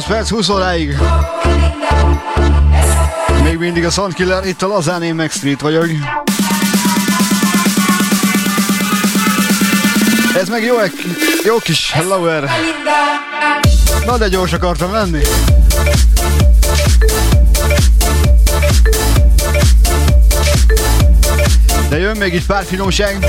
8 perc 20 óráig. Még mindig a Soundkiller, itt a Lazán, én meg Street vagyok. Ez meg jó, jó kis lower. Na de gyors akartam lenni. De jön még egy pár finomság.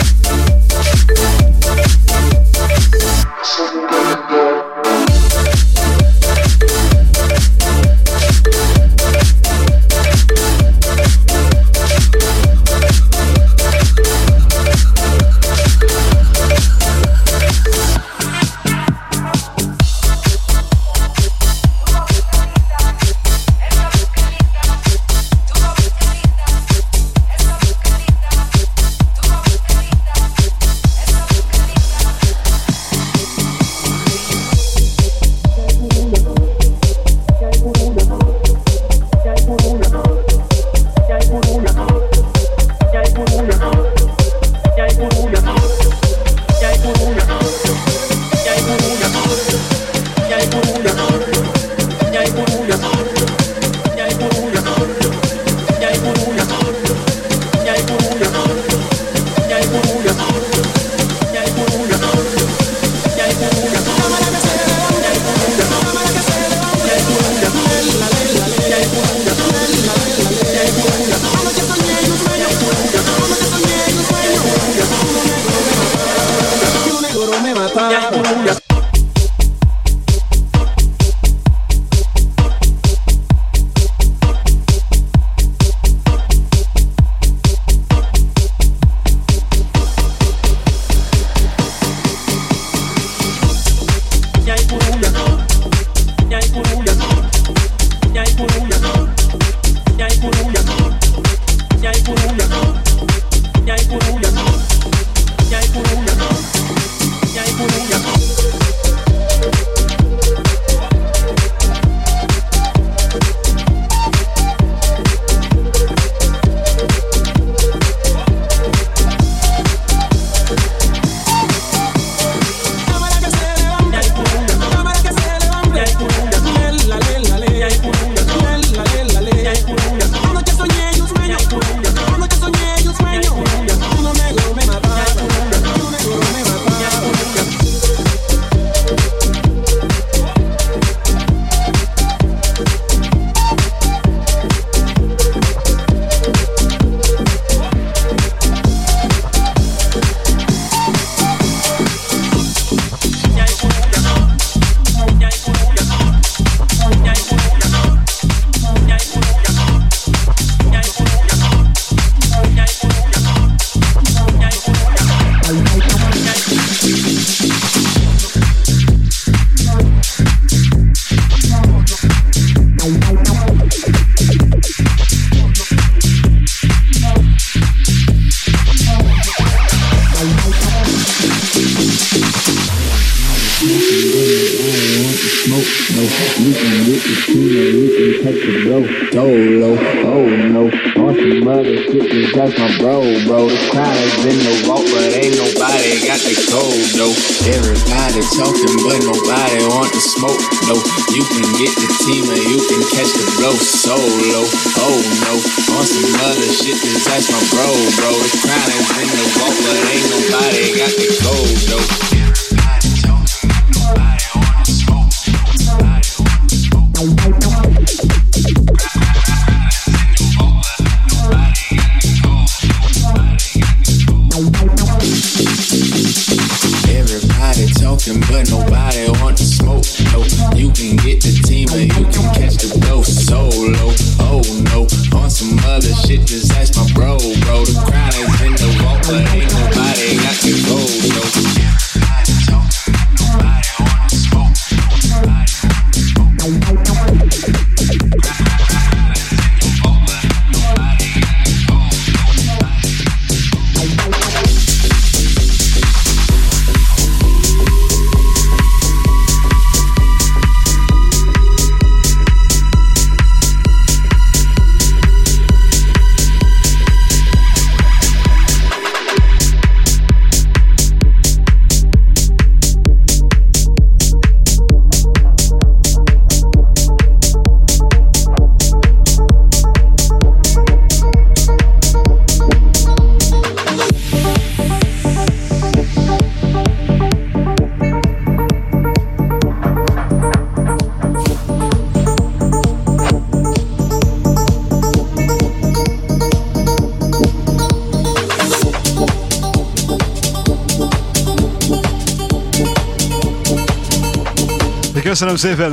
Szépen.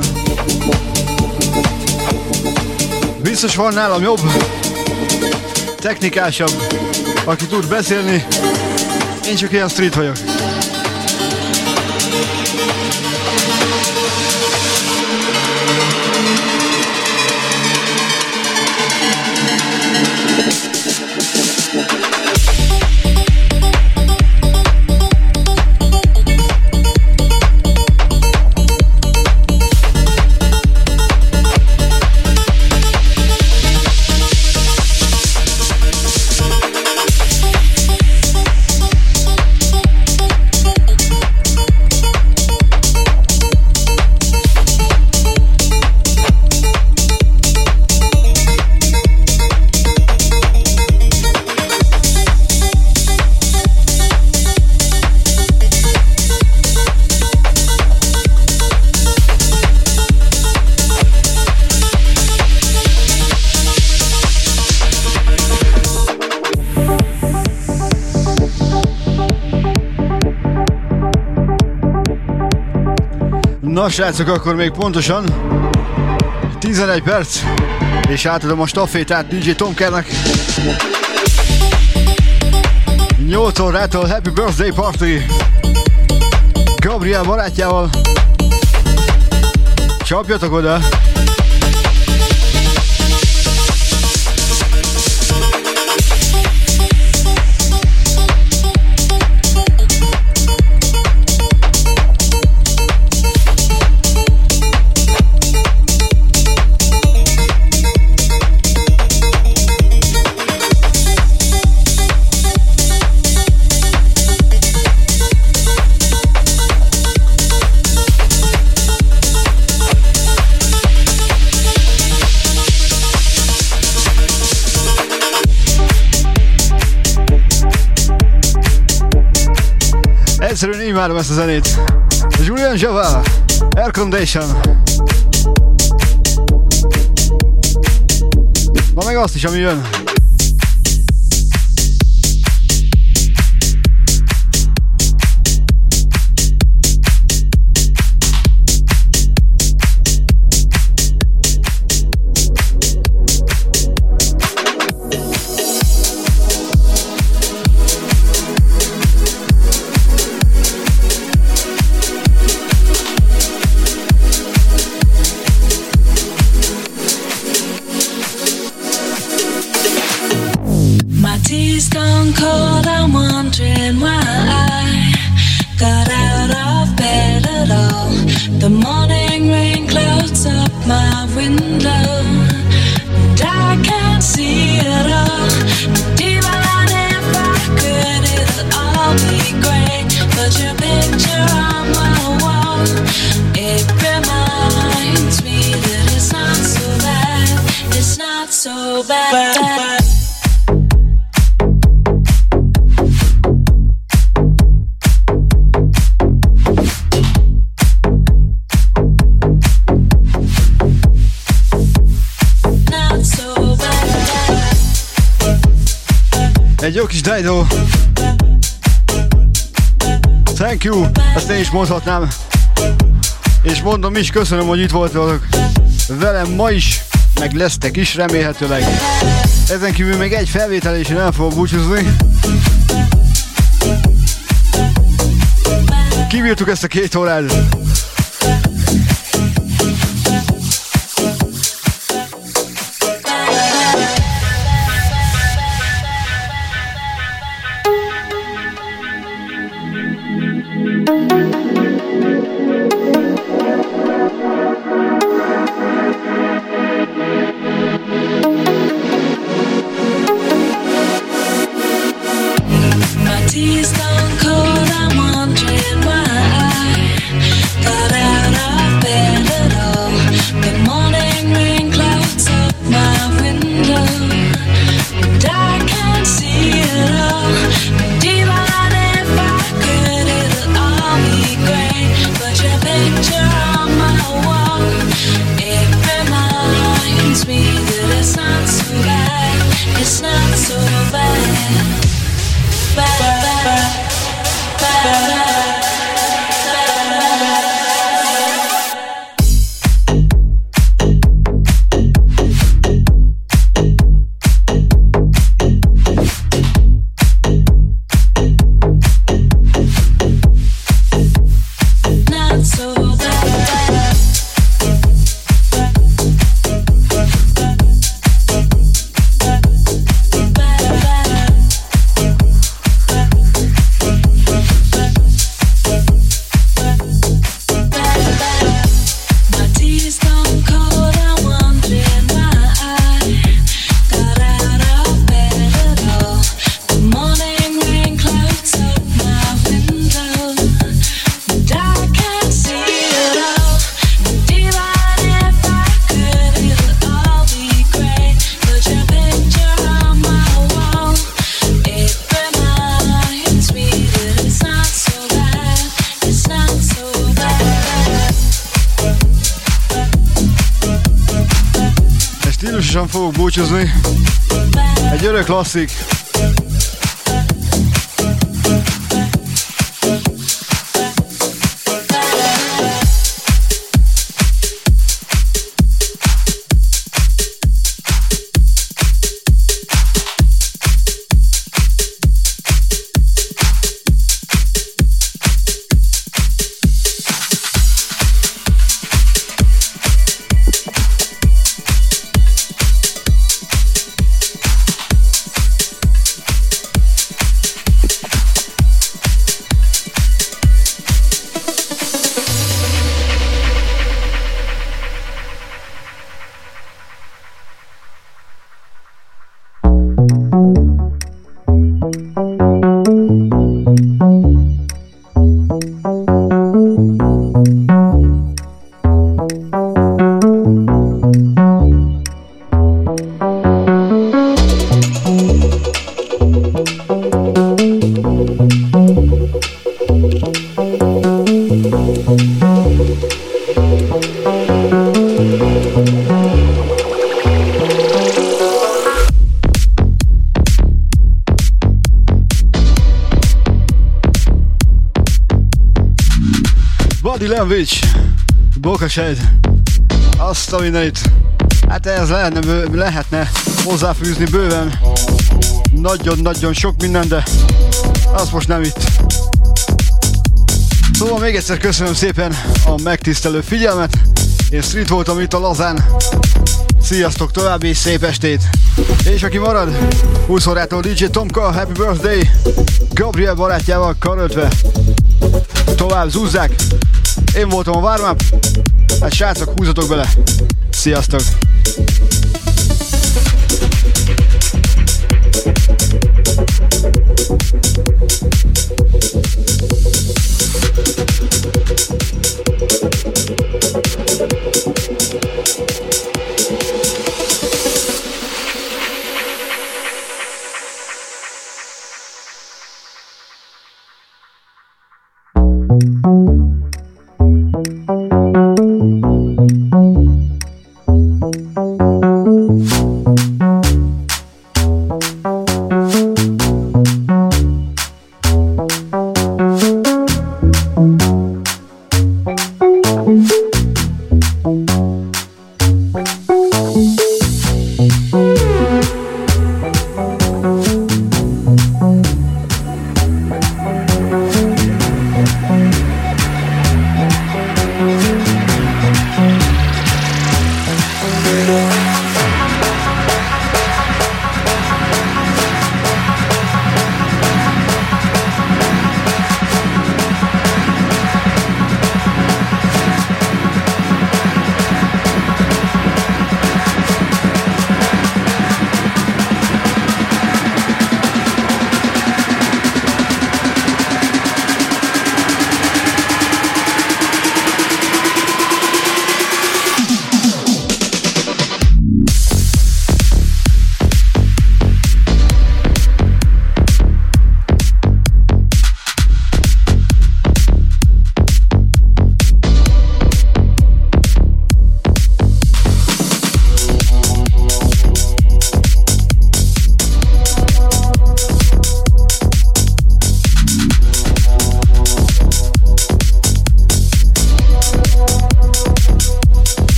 Biztos van nálam jobb, technikásabb, aki tud beszélni. Én csak ilyen street vagyok. Na srácok, akkor még pontosan 11 perc, és átadom a stafétát DJ Tomkernek. 8 órától Happy Birthday Party Gabriel barátjával. Csapjatok oda! Egyszerűen imádom ezt a zenét. Julian Javal, Air Condition. Na meg azt is, ami jön. Dido. Thank you, ezt én is mondhatnám. És mondom is, köszönöm, hogy itt voltatok velem ma is, meg lesztek is remélhetőleg. Ezen kívül még egy felvétel és én el fogok búcsúzni. Kibírtuk ezt a két órát. Búcsúzni. Egy örök klasszik. Sandwich, Bokased, azt a mindenit. Hát ez lehetne, lehetne hozzáfűzni bőven. Nagyon-nagyon sok minden, de az most nem itt. Szóval még egyszer köszönöm szépen a megtisztelő figyelmet. Én Street voltam itt a Lazán. Sziasztok, további szép estét! És aki marad, 20 órától DJ Tomka, Happy Birthday! Gabriel barátjával karöltve. Tovább zúzzák! Én voltam a warm Hát srácok, húzatok bele! Sziasztok!